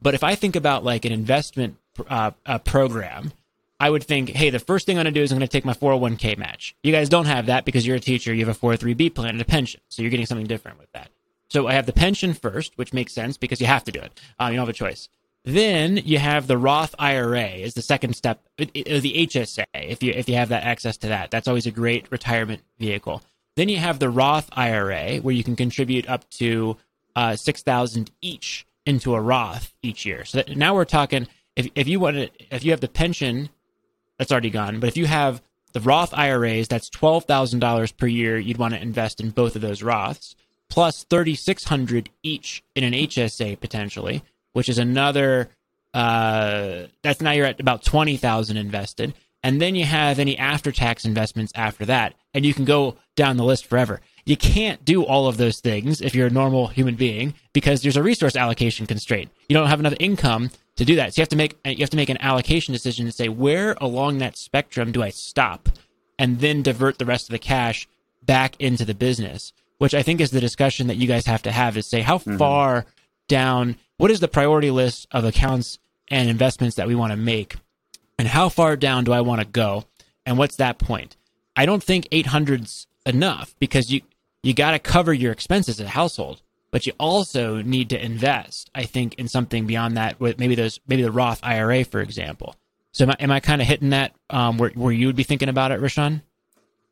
But if I think about like an investment uh, uh, program, I would think, hey, the first thing I'm going to do is I'm going to take my 401k match. You guys don't have that because you're a teacher. You have a 403b plan and a pension. So you're getting something different with that. So I have the pension first, which makes sense because you have to do it. Um, you don't have a choice. Then you have the Roth IRA is the second step, the HSA. If you if you have that access to that, that's always a great retirement vehicle. Then you have the Roth IRA where you can contribute up to uh, six thousand each into a Roth each year. So now we're talking if if you want to if you have the pension that's already gone, but if you have the Roth IRAs, that's twelve thousand dollars per year. You'd want to invest in both of those Roths plus thirty six hundred each in an HSA potentially, which is another. Uh, that's now you're at about twenty thousand invested, and then you have any after tax investments after that, and you can go down the list forever. You can't do all of those things if you're a normal human being because there's a resource allocation constraint. You don't have enough income to do that. So you have to make you have to make an allocation decision to say where along that spectrum do I stop and then divert the rest of the cash back into the business, which I think is the discussion that you guys have to have is say how far down what is the priority list of accounts and investments that we want to make and how far down do I want to go and what's that point? I don't think 800's enough because you you got to cover your expenses as a household, but you also need to invest. I think in something beyond that, with maybe those maybe the Roth IRA, for example. So am I, am I kind of hitting that um, where where you would be thinking about it, Rashawn?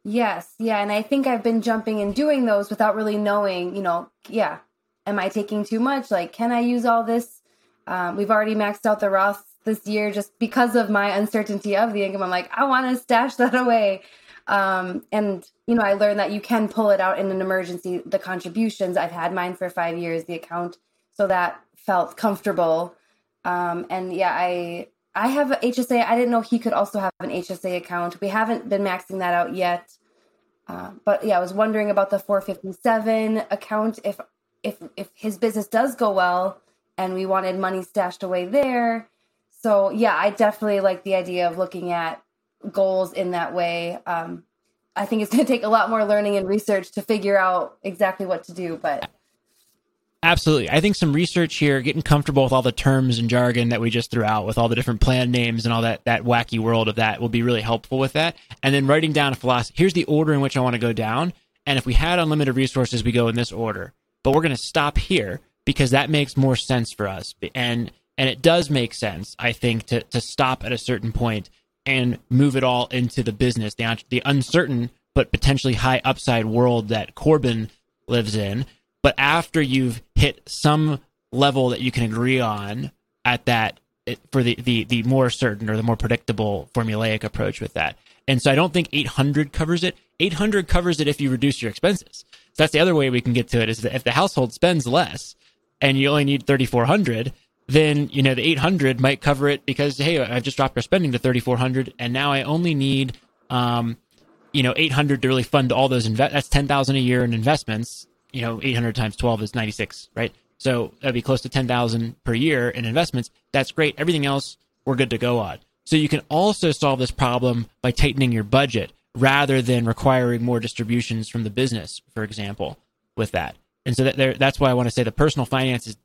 Yes, yeah, and I think I've been jumping and doing those without really knowing, you know, yeah, am I taking too much? Like, can I use all this? Um, we've already maxed out the Roth this year just because of my uncertainty of the income. I'm like, I want to stash that away. Um, and you know, I learned that you can pull it out in an emergency. The contributions I've had mine for five years, the account, so that felt comfortable. Um, and yeah, I I have a HSA. I didn't know he could also have an HSA account. We haven't been maxing that out yet. Uh, but yeah, I was wondering about the 457 account. If if if his business does go well, and we wanted money stashed away there. So yeah, I definitely like the idea of looking at goals in that way. Um, I think it's going to take a lot more learning and research to figure out exactly what to do. But Absolutely. I think some research here, getting comfortable with all the terms and jargon that we just threw out, with all the different plan names and all that that wacky world of that, will be really helpful with that. And then writing down a philosophy. Here's the order in which I want to go down. And if we had unlimited resources, we go in this order. But we're going to stop here because that makes more sense for us. And and it does make sense, I think, to to stop at a certain point and move it all into the business, the the uncertain but potentially high upside world that Corbin lives in. But after you've hit some level that you can agree on at that for the, the the more certain or the more predictable formulaic approach with that. And so I don't think 800 covers it. 800 covers it if you reduce your expenses. That's the other way we can get to it is that if the household spends less and you only need 3400 then you know the 800 might cover it because hey i've just dropped our spending to 3400 and now i only need um you know 800 to really fund all those invest that's 10000 a year in investments. You know 800 times 12 is 96 right? So that'd be close to 10000 per year in investments. That's great. Everything else we're good to go on. So you can also solve this problem by tightening your budget rather than requiring more distributions from the business for example with that. And so that there, that's why i want to say the personal finances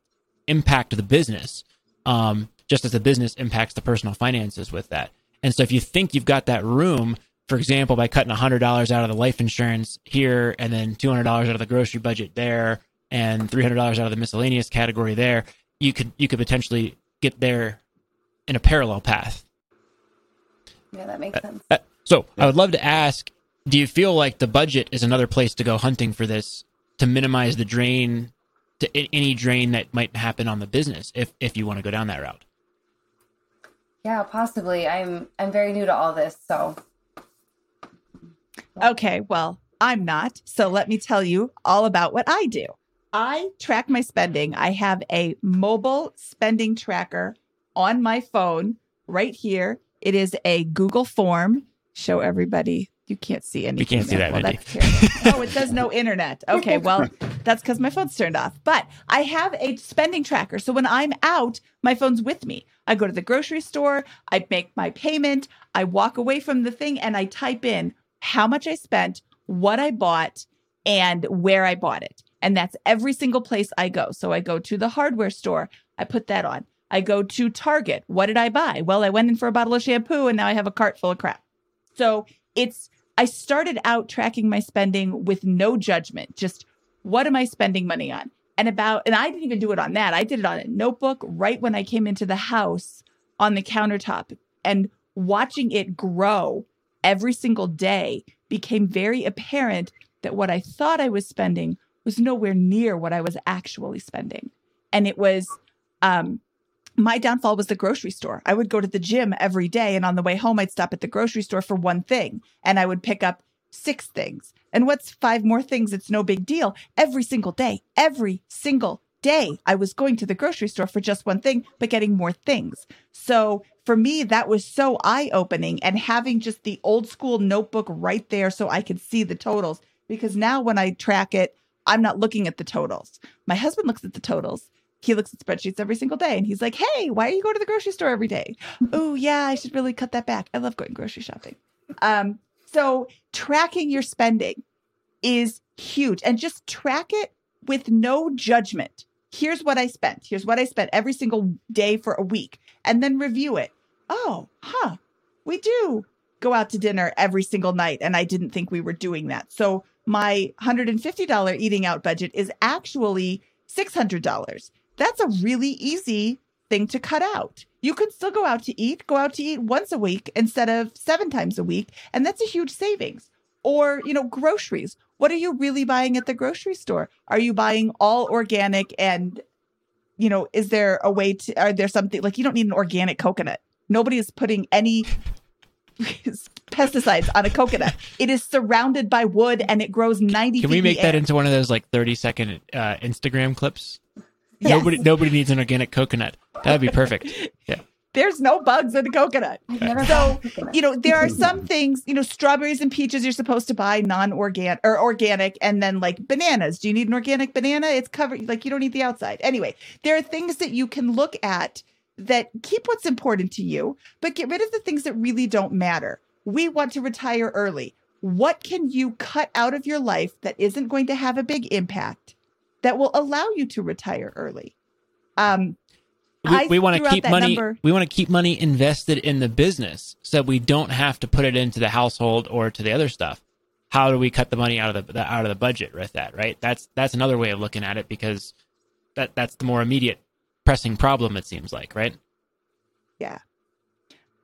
impact the business um, just as the business impacts the personal finances with that. And so if you think you've got that room for example by cutting $100 out of the life insurance here and then $200 out of the grocery budget there and $300 out of the miscellaneous category there you could you could potentially get there in a parallel path. Yeah, that makes sense. uh, so I would love to ask: Do you feel like the budget is another place to go hunting for this to minimize the drain, to any drain that might happen on the business if if you want to go down that route? Yeah, possibly. I'm I'm very new to all this, so Okay, well, I'm not. So let me tell you all about what I do. I track my spending. I have a mobile spending tracker on my phone right here. It is a Google form. Show everybody You can't see anything. You can't see there. that, Well, Mindy. that's terrible. oh, it says no internet. Okay, well, that's because my phone's turned off. But I have a spending tracker. So when I'm out, my phone's with me. I go to the grocery store, I make my payment, I walk away from the thing, and I type in how much I spent, what I bought, and where I bought it. And that's every single place I go. So I go to the hardware store, I put that on. I go to Target. What did I buy? Well, I went in for a bottle of shampoo and now I have a cart full of crap. So it's, I started out tracking my spending with no judgment, just what am I spending money on? And about, and I didn't even do it on that. I did it on a notebook right when I came into the house on the countertop and watching it grow every single day became very apparent that what I thought I was spending was nowhere near what I was actually spending. And it was, um, my downfall was the grocery store. I would go to the gym every day, and on the way home, I'd stop at the grocery store for one thing, and I would pick up six things. And what's five more things? It's no big deal. Every single day, every single day, I was going to the grocery store for just one thing, but getting more things. So for me, that was so eye opening, and having just the old school notebook right there so I could see the totals. Because now when I track it, I'm not looking at the totals. My husband looks at the totals he looks at spreadsheets every single day and he's like, Hey, why are you going to the grocery store every day? oh, yeah, I should really cut that back. I love going grocery shopping. Um, so tracking your spending is huge and just track it with no judgment. Here's what I spent. Here's what I spent every single day for a week and then review it. Oh, huh. We do go out to dinner every single night. And I didn't think we were doing that. So my $150 eating out budget is actually $600 that's a really easy thing to cut out. You can still go out to eat, go out to eat once a week instead of seven times a week. And that's a huge savings. Or, you know, groceries. What are you really buying at the grocery store? Are you buying all organic? And, you know, is there a way to, are there something like you don't need an organic coconut? Nobody is putting any pesticides on a coconut. It is surrounded by wood and it grows 90 Can we make that into one of those like 30 second uh, Instagram clips? Yes. Nobody nobody needs an organic coconut. That'd be perfect. Yeah. There's no bugs in a coconut. Never So, coconut. you know, there are some things, you know, strawberries and peaches you're supposed to buy non-organic or organic and then like bananas. Do you need an organic banana? It's covered like you don't need the outside. Anyway, there are things that you can look at that keep what's important to you, but get rid of the things that really don't matter. We want to retire early. What can you cut out of your life that isn't going to have a big impact that will allow you to retire early? Um We, we want to keep money. number. We want to keep money invested in the business, so we don't have to put it into the household or to the other stuff. How do we cut the money out of the, the out of the budget with that? Right. That's that's another way of looking at it because that that's the more immediate pressing problem. It seems like right. Yeah.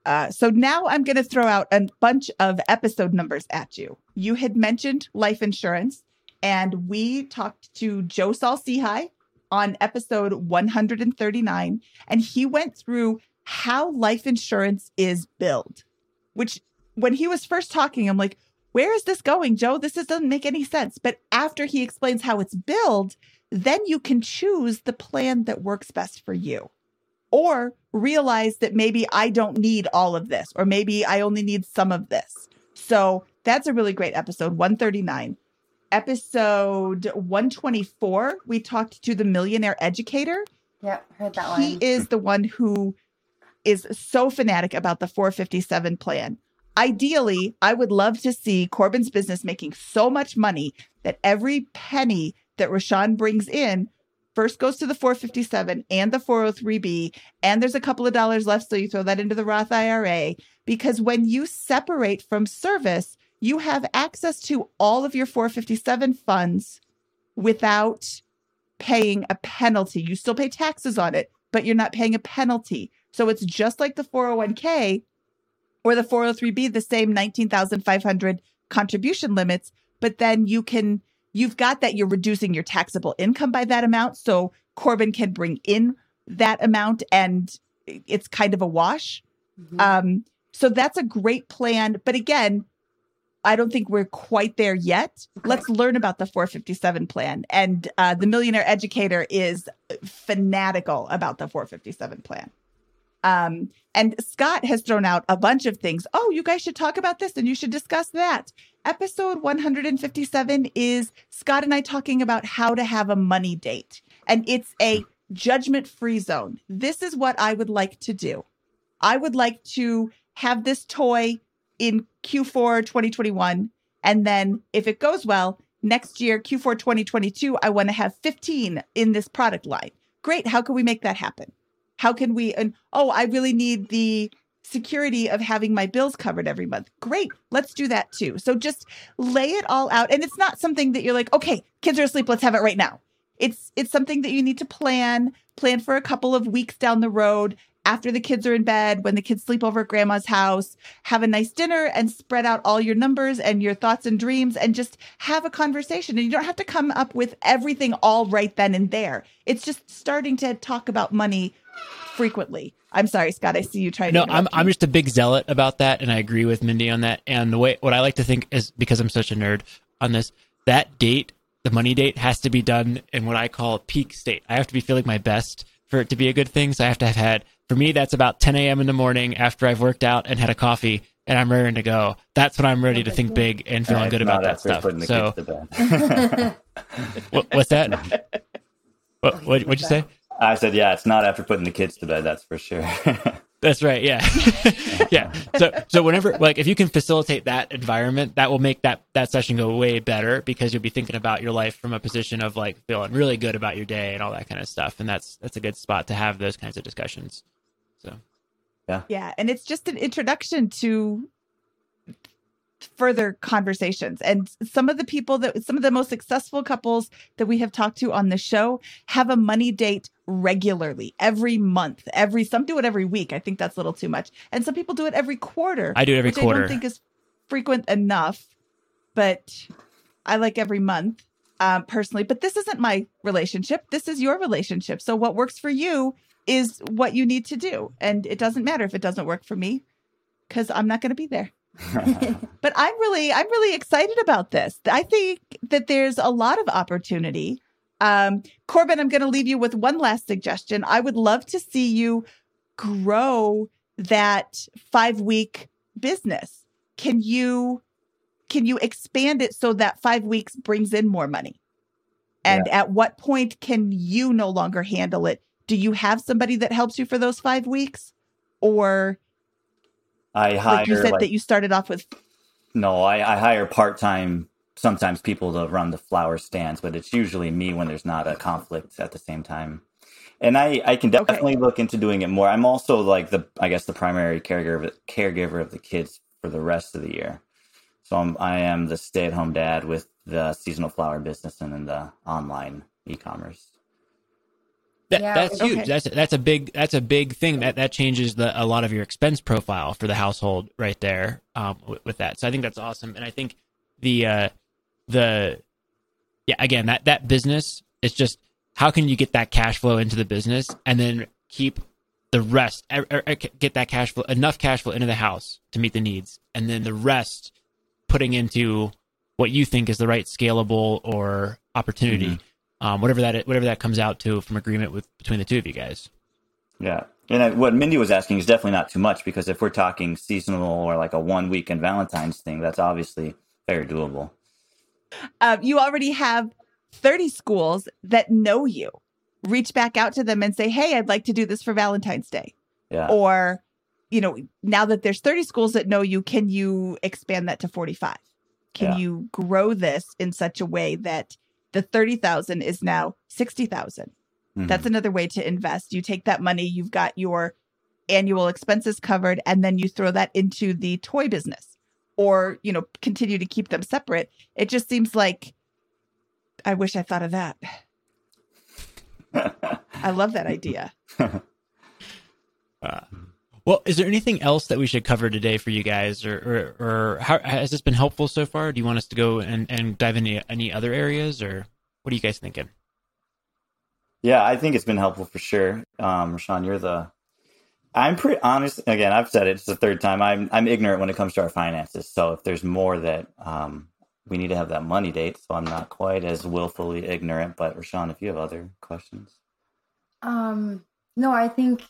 Uh, so now I'm going to throw out a bunch of episode numbers at you. You had mentioned life insurance, and we talked to Joe Saul-Sehy on episode 139, and he went through how life insurance is billed. Which, when he was first talking, I'm like, "Where is this going, Joe? This is, doesn't make any sense." But after he explains how it's billed, then you can choose the plan that works best for you or realize that maybe I don't need all of this, or maybe I only need some of this. So that's a really great episode, 139. Episode 124, we talked to the millionaire educator. Yep, heard that one. He is the one who is so fanatic about the 457 plan. Ideally, I would love to see Corbin's business making so much money that every penny that Rashawn brings in first goes to the 457 and the 403b, and there's a couple of dollars left, so you throw that into the Roth IRA. Because when you separate from service, you have access to all of your 457 funds without paying a penalty. You still pay taxes on it, but you're not paying a penalty. So it's just like the 401k or the 403b, the same 19,500 contribution limits, but then you can you've got that you're reducing your taxable income by that amount so Corbin can bring in that amount and it's kind of a wash. Mhm. Um so that's a great plan, but again, I don't think we're quite there yet. Let's learn about the 457 plan. And uh, the millionaire educator is fanatical about the 457 plan. Um, and Scott has thrown out a bunch of things. Oh, you guys should talk about this and you should discuss that. Episode 157 is Scott and I talking about how to have a money date. And it's a judgment free zone. This is what I would like to do. I would like to have this toy in Q4 2021. And then if it goes well, next year, Q4 2022, I want to have 15 in this product line. Great. How can we make that happen? How can we? And oh, I really need the security of having my bills covered every month. Great. Let's do that too. So just lay it all out. And it's not something that you're like, okay, kids are asleep. Let's have it right now. It's it's something that you need to plan, plan for a couple of weeks down the road after the kids are in bed, when the kids sleep over at grandma's house, have a nice dinner and spread out all your numbers and your thoughts and dreams and just have a conversation. And you don't have to come up with everything all right then and there. It's just starting to talk about money frequently. I'm sorry, Scott. I see you trying. No, to I'm I'm just a big zealot about that, and I agree with Mindy on that. And the way what I like to think is because I'm such a nerd on this, that date, the money date, has to be done in what I call peak state. I have to be feeling my best for it to be a good thing. So I have to have had for me that's about 10 a.m. in the morning after I've worked out and had a coffee. And I'm ready to go. That's when I'm ready to think big and feeling good about that stuff. So, kids to bed. what, what's that? What, what, what'd you say? I said, yeah, it's not after putting the kids to bed. That's for sure. That's right. Yeah. yeah. So, so whenever, like, if you can facilitate that environment, that will make that, that session go way better because you'll be thinking about your life from a position of like feeling really good about your day and all that kind of stuff. And that's, that's a good spot to have those kinds of discussions. So, Yeah, Yeah, and it's just an introduction to further conversations. And some of the people that some of the most successful couples that we have talked to on the show have a money date regularly, every month. Every some do it every week. I think that's a little too much. And some people do it every quarter. I do it every which I don't think is frequent enough, but I like every month um, personally. But this isn't my relationship. This is your relationship. So what works for you is what you need to do, and it doesn't matter if it doesn't work for me because I'm not going to be there. But I'm really, I'm really excited about this. I think that there's a lot of opportunity. Um, Corbin, I'm going to leave you with one last suggestion. I would love to see you grow that five week business. Can you, can you expand it so that five weeks brings in more money? And at what point can you no longer handle it? Do you have somebody that helps you for those five weeks? Or I hire like you said like- that you started off with No, I, I hire part time, sometimes people to run the flower stands, but it's usually me when there's not a conflict at the same time. And I, I can Okay. definitely look into doing it more. I'm also like the, I guess, the primary caregiver caregiver of the kids for the rest of the year. So I'm, I am the stay at home dad with the seasonal flower business and then the online e-commerce. That, Yeah, that's okay. huge. That's that's a big that's a big thing that that changes the a lot of your expense profile for the household right there um, with, with that. So I think that's awesome, and I think the uh, the yeah again that that business is just how can you get that cash flow into the business and then keep the rest er, er, er, get that cash flow enough cash flow into the house to meet the needs, and then the rest putting into what you think is the right scalable or opportunity um, whatever that whatever that comes out to from agreement with between the two of you guys. Yeah. And I, what Mindy was asking is definitely not too much because if we're talking seasonal or like a one week weekend Valentine's thing, that's obviously very doable. uh, you already have 30 schools that know you. Reach back out to them and say, Hey, I'd like to do this for Valentine's Day. Yeah. Or, you know, now that there's 30 schools that know you, can you expand that to 45? Can Yeah. you grow this in such a way that the 30,000 is now 60,000? Mhm. That's another way to invest. You take that money, you've got your annual expenses covered, and then you throw that into the toy business or, you know, continue to keep them separate. It just seems like I wish I thought of that. I love that idea. Well, is there anything else that we should cover today for you guys, or or, or how, has this been helpful so far? Do you want us to go and, and dive into any other areas, or what are you guys thinking? Yeah, I think it's been helpful for sure. Um, Rashawn, you're the. I'm pretty honest. Again, I've said it. It's the third time. I'm I'm ignorant when it comes to our finances. So if there's more that um, we need to have that money date, so I'm not quite as willfully ignorant. But Rashawn, if you have other questions, Um, no, I think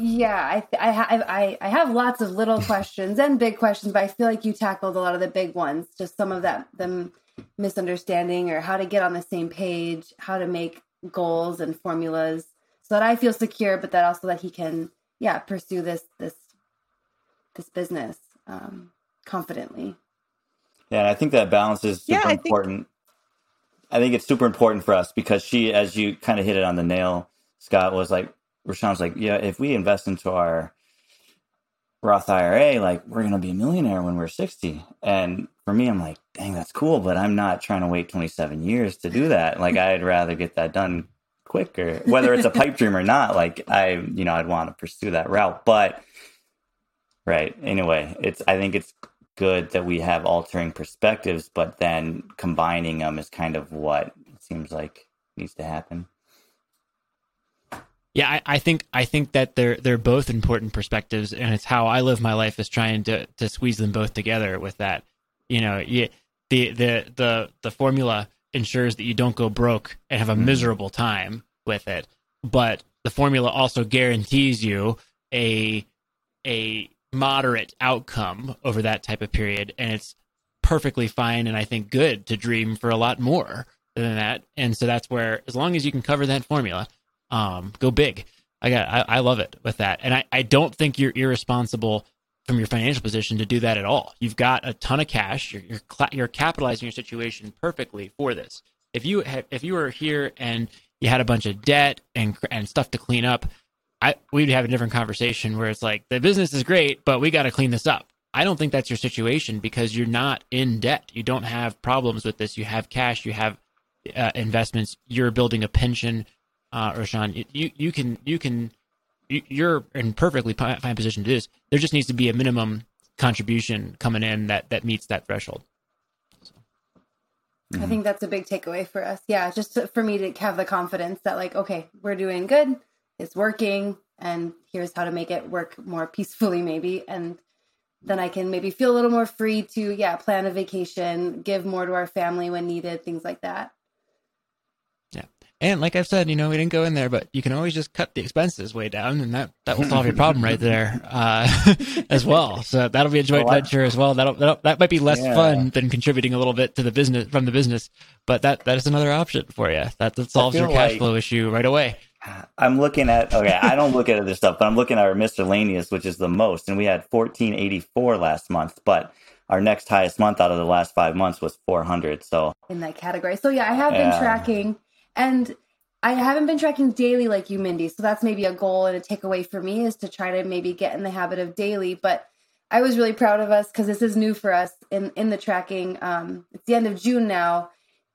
Yeah, I I have I, I have lots of little questions and big questions, but I feel like you tackled a lot of the big ones. Just some of that them misunderstanding or how to get on the same page, how to make goals and formulas so that I feel secure, but that also that he can yeah pursue this this this business um, confidently. Yeah, and I think that balance is super Yeah, I think- important. I think it's super important for us because she, as you kind of hit it on the nail, Scott was like, Rashawn was like, yeah, if we invest into our Roth IRA, like we're gonna be a millionaire when we're sixty. And for me, I'm like, dang, that's cool, but I'm not trying to wait 27 years to do that. Like I'd rather get that done quicker, whether it's a pipe dream or not. Like I, you know, I'd want to pursue that route, but right. Anyway, it's I think it's good that we have altering perspectives, but then combining them is kind of what it seems like needs to happen. Yeah, I, I think I think that they're they're both important perspectives, and it's how I live my life is trying to to squeeze them both together. With that, you know, you, the the the the formula ensures that you don't go broke and have a Mhm. miserable time with it, but the formula also guarantees you a a moderate outcome over that type of period, and it's perfectly fine and I think good to dream for a lot more than that. And so that's where, as long as you can cover that formula, um, go big. I got, I, I love it with that, and I, I don't think you're irresponsible from your financial position to do that at all. You've got a ton of cash. You're you're, cla you're capitalizing your situation perfectly for this. If you if you were here and you had a bunch of debt and and stuff to clean up, I we'd have a different conversation where it's like the business is great, but we got to clean this up. I don't think that's your situation because you're not in debt. You don't have problems with this. You have cash. You have uh, investments. You're building a pension, uh, Rashawn. You, you you can you can you- you're in perfectly fine position to do this. There just needs to be a minimum contribution coming in that that meets that threshold. I think that's a big takeaway for us. Yeah, just to, for me to have the confidence that like, okay, we're doing good, it's working, and here's how to make it work more peacefully, maybe, and then I can maybe feel a little more free to yeah plan a vacation, give more to our family when needed, things like that. And like I've said, you know, we didn't go in there, but you can always just cut the expenses way down, and that that will solve your problem right there uh, as well. So that'll be a joint Well, I- venture as well. That'll, that'll that might be less Yeah. fun than contributing a little bit to the business from the business, but that that is another option for you. That, that solves your cash like- flow issue right away. I'm looking at okay, I don't look at other stuff, but I'm looking at our miscellaneous, which is the most, and we had 1484 last month, but our next highest month out of the last five months was 400. So in that category. So yeah, I have been Yeah. tracking and I haven't been tracking daily like you, Mindy. So that's maybe a goal and a takeaway for me is to try to maybe get in the habit of daily. But I was really proud of us because this is new for us in in the tracking. Um, it's the end of June now,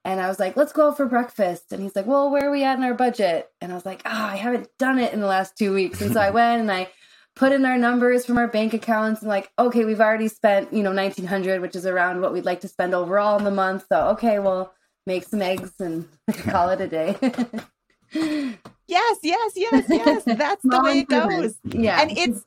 and I was like, "Let's go out for breakfast." And he's like, "Well, where are we at in our budget?" And I was like, "Ah, I haven't done it in the last two weeks." And so I went and I put in our numbers from our bank accounts and like, okay, we've already spent you know nineteen hundred, which is around what we'd like to spend overall in the month. So okay, well, make some eggs and call it a day. Yes, yes, yes, yes. That's the way it goes. Yeah, And it's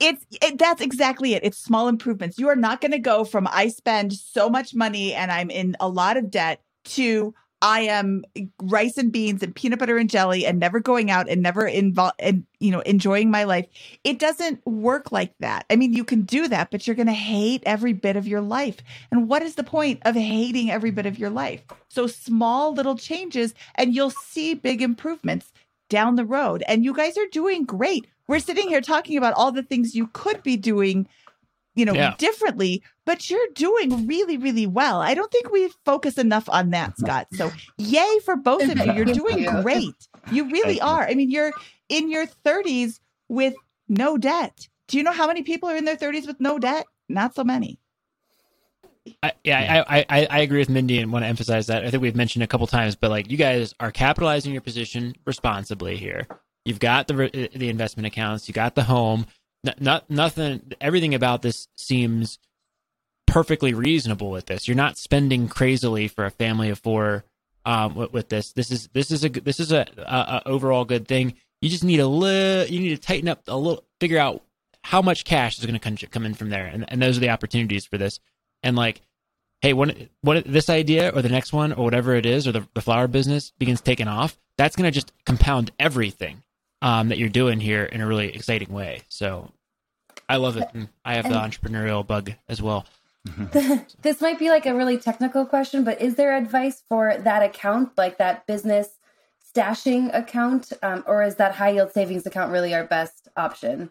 it's it, that's exactly it. It's small improvements. You are not going to go from I spend so much money and I'm in a lot of debt to I am rice and beans and peanut butter and jelly and never going out and never involved and you know enjoying my life. It doesn't work like that. I mean, you can do that, but you're going to hate every bit of your life. And what is the point of hating every bit of your life? So small little changes and you'll see big improvements down the road. And you guys are doing great. We're sitting here talking about all the things you could be doing, you know, Yeah. differently, but you're doing really, really well. I don't think we focus enough on that, Scott. So yay for both of you. You're doing great. You really are. I mean, you're in your 30s with no debt. Do you know how many people are in their 30s with no debt? Not so many. I, yeah, I, I I agree with Mindy and want to emphasize that. I think we've mentioned a couple times, but like you guys are capitalizing your position responsibly here. You've got the uh, the investment accounts, you got the home. N- not nothing. Everything about this seems perfectly reasonable with this. You're not spending crazily for a family of four um, with, with this. This is this is a this is a, a, a overall good thing. You just need a little. You need to tighten up a little. Figure out how much cash is going to come in from there, and and those are the opportunities for this and like hey when what this idea or the next one or whatever it is or the, the flower business begins taking off that's going to just compound everything um, that you're doing here in a really exciting way. So I love it. And I have the entrepreneurial bug as well. this might be like a really technical question, but is there advice for that account, like that business stashing account, um, or is that high yield savings account really our best option?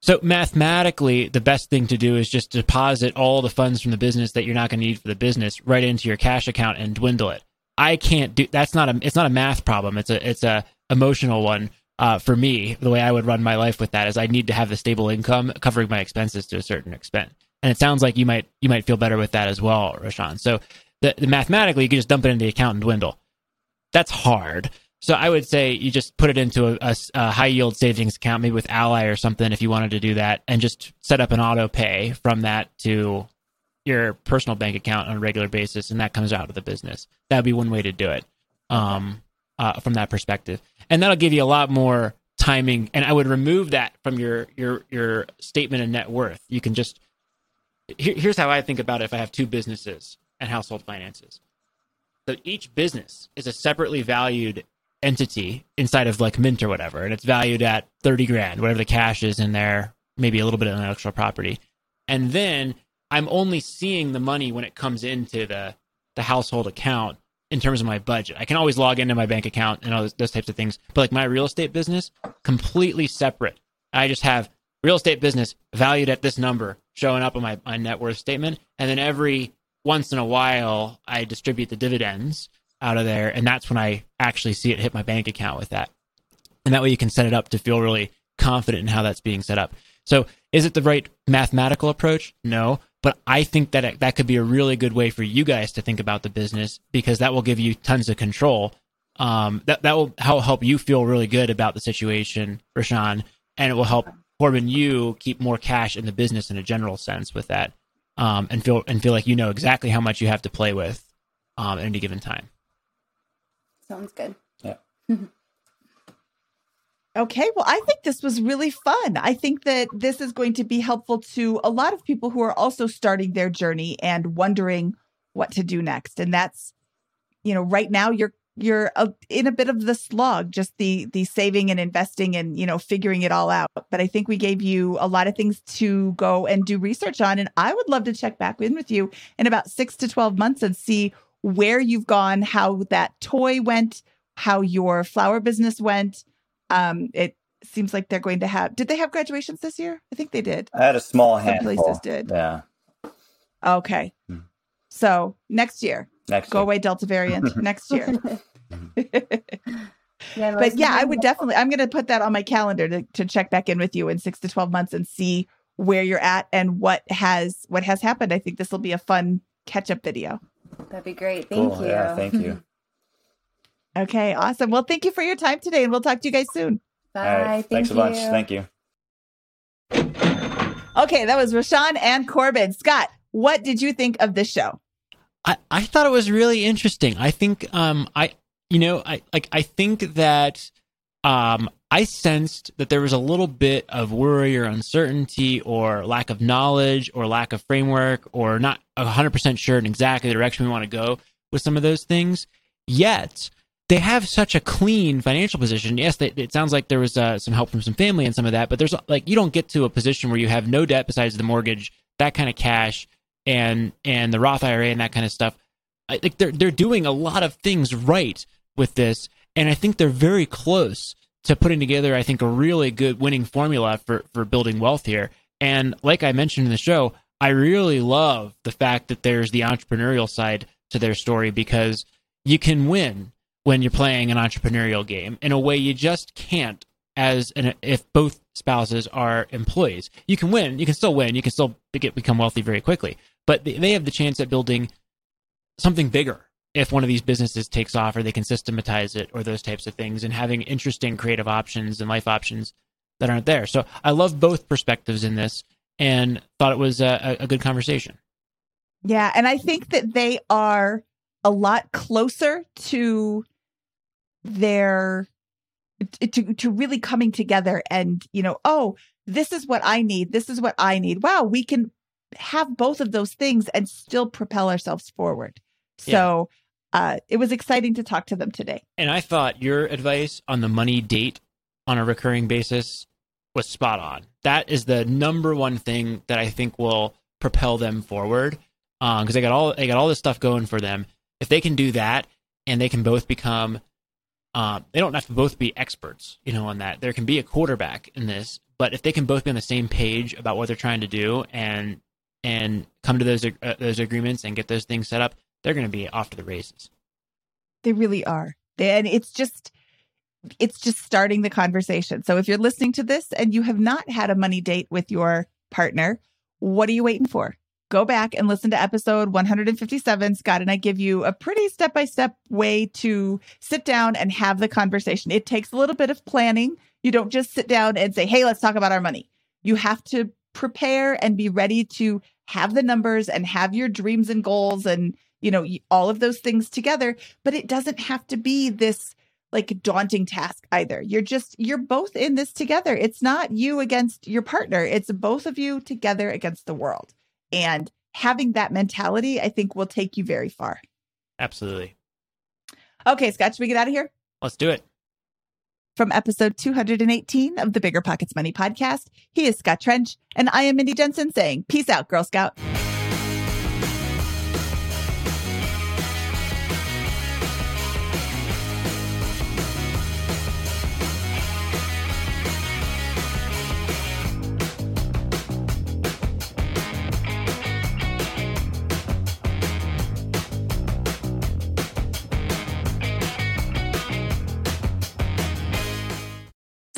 So mathematically, the best thing to do is just deposit all the funds from the business that you're not going to need for the business right into your cash account and dwindle it. I can't do that's not a it's not a math problem. It's a it's a emotional one uh, for me. The way I would run my life with that is I need to have the stable income covering my expenses to a certain extent. And it sounds like you might you might feel better with that as well, Rashawn. So the, the mathematically you can just dump it into the account and dwindle. That's hard. So I would say you just put it into a, a, a, high yield savings account, maybe with Ally or something, if you wanted to do that, and just set up an auto pay from that to your personal bank account on a regular basis, and that comes out of the business. That would be one way to do it um, uh, from that perspective, and that'll give you a lot more timing. And I would remove that from your your your statement of net worth. You can just here, here's how I think about it. If I have two businesses and household finances, so each business is a separately valued entity inside of like Mint or whatever, and it's valued at 30 grand, whatever the cash is in there, maybe a little bit of intellectual property. And then I'm only seeing the money when it comes into the, the household account in terms of my budget. I can always log into my bank account and all those, those types of things. But like my real estate business, completely separate. I just have real estate business valued at this number showing up on my, my net worth statement. And then every once in a while, I distribute the dividends out of there, and that's when I actually see it hit my bank account with that. And that way you can set it up to feel really confident in how that's being set up. So, is it the right mathematical approach? No, but I think that it, that could be a really good way for you guys to think about the business because that will give you tons of control. Um, that that will help you feel really good about the situation, Rashawn, and it will help Corbin you keep more cash in the business in a general sense with that, um, and feel and feel like you know exactly how much you have to play with um, at any given time. Sounds good. Yeah. Okay, well, I think this was really fun. I think that this is going to be helpful to a lot of people who are also starting their journey and wondering what to do next. And that's, you know, right now you're you're in a bit of the slog, just the the saving and investing and you know figuring it all out. But I think we gave you a lot of things to go and do research on, and I would love to check back in with you in about six to twelve months and see where you've gone, how that toy went, how your flower business went. Um, it seems like they're going to have. Did they have graduations this year? I think they did. I had a small Some handful. places did. Yeah. Okay. Hmm. So next year, Next go year. away Delta variant next year. Yeah, but yeah, I would definitely. I'm going to put that on my calendar to to check back in with you in six to twelve months and see where you're at and what has what has happened. I think this will be a fun catch up video. That'd be great. Thank Cool. you. Yeah, thank you. Okay, awesome. Well, thank you for your time today, and we'll talk to you guys soon. Bye. All right. Thank Thanks you. a bunch. Thank you. Okay, that was Rashawn and Corbin. Scott, what did you think of this show? I, I thought it was really interesting. I think um I you know I like I think that um I sensed that there was a little bit of worry or uncertainty or lack of knowledge or lack of framework or not 100% sure in exactly the direction we want to go with some of those things. Yet they have such a clean financial position. Yes, they, it sounds like there was uh, some help from some family and some of that, but there's like you don't get to a position where you have no debt besides the mortgage, that kind of cash, and and the Roth IRA and that kind of stuff. I they're they're doing a lot of things right with this, and I think they're very close to putting together. I think a really good winning formula for for building wealth here. And like I mentioned in the show, I really love the fact that there's the entrepreneurial side to their story because you can win when you're playing an entrepreneurial game in a way you just can't as an if both spouses are employees. You can win, you can still win, you can still get, become wealthy very quickly, but they have the chance at building something bigger if one of these businesses takes off or they can systematize it or those types of things and having interesting creative options and life options that aren't there. So I love both perspectives in this and thought it was a, a good conversation. Yeah, and I think that they are a lot closer to their to to really coming together and you know oh this is what i need this is what i need wow we can have both of those things and still propel ourselves forward so uh it was exciting to talk to them today And I thought your advice on the money date on a recurring basis was spot on. That is the number one thing that I think will propel them forward because um, they got all they got all this stuff going for them. If they can do that and they can both become, uh, they don't have to both be experts, you know, on that. There can be a quarterback in this, but if they can both be on the same page about what they're trying to do and and come to those uh, those agreements and get those things set up, they're going to be off to the races. They really are, and it's just it's just starting the conversation. So if you're listening to this and you have not had a money date with your partner, what are you waiting for? Go back and listen to episode 157. Scott and I give you a pretty step by step way to sit down and have the conversation. It takes a little bit of planning. You don't just sit down and say, hey, let's talk about our money. You have to prepare and be ready to have the numbers and have your dreams and goals and, you know, all of those things together. But it doesn't have to be this like daunting task either. You're just, you're both in this together. It's not you against your partner, it's both of you together against the world. And having that mentality, I think will take you very far. Absolutely. Okay, Scott, should we get out of here? Let's do it. From episode 218 of the BiggerPockets Money podcast, he is Scott Trench, and I am Mindy Jensen saying, Peace out, Girl Scout.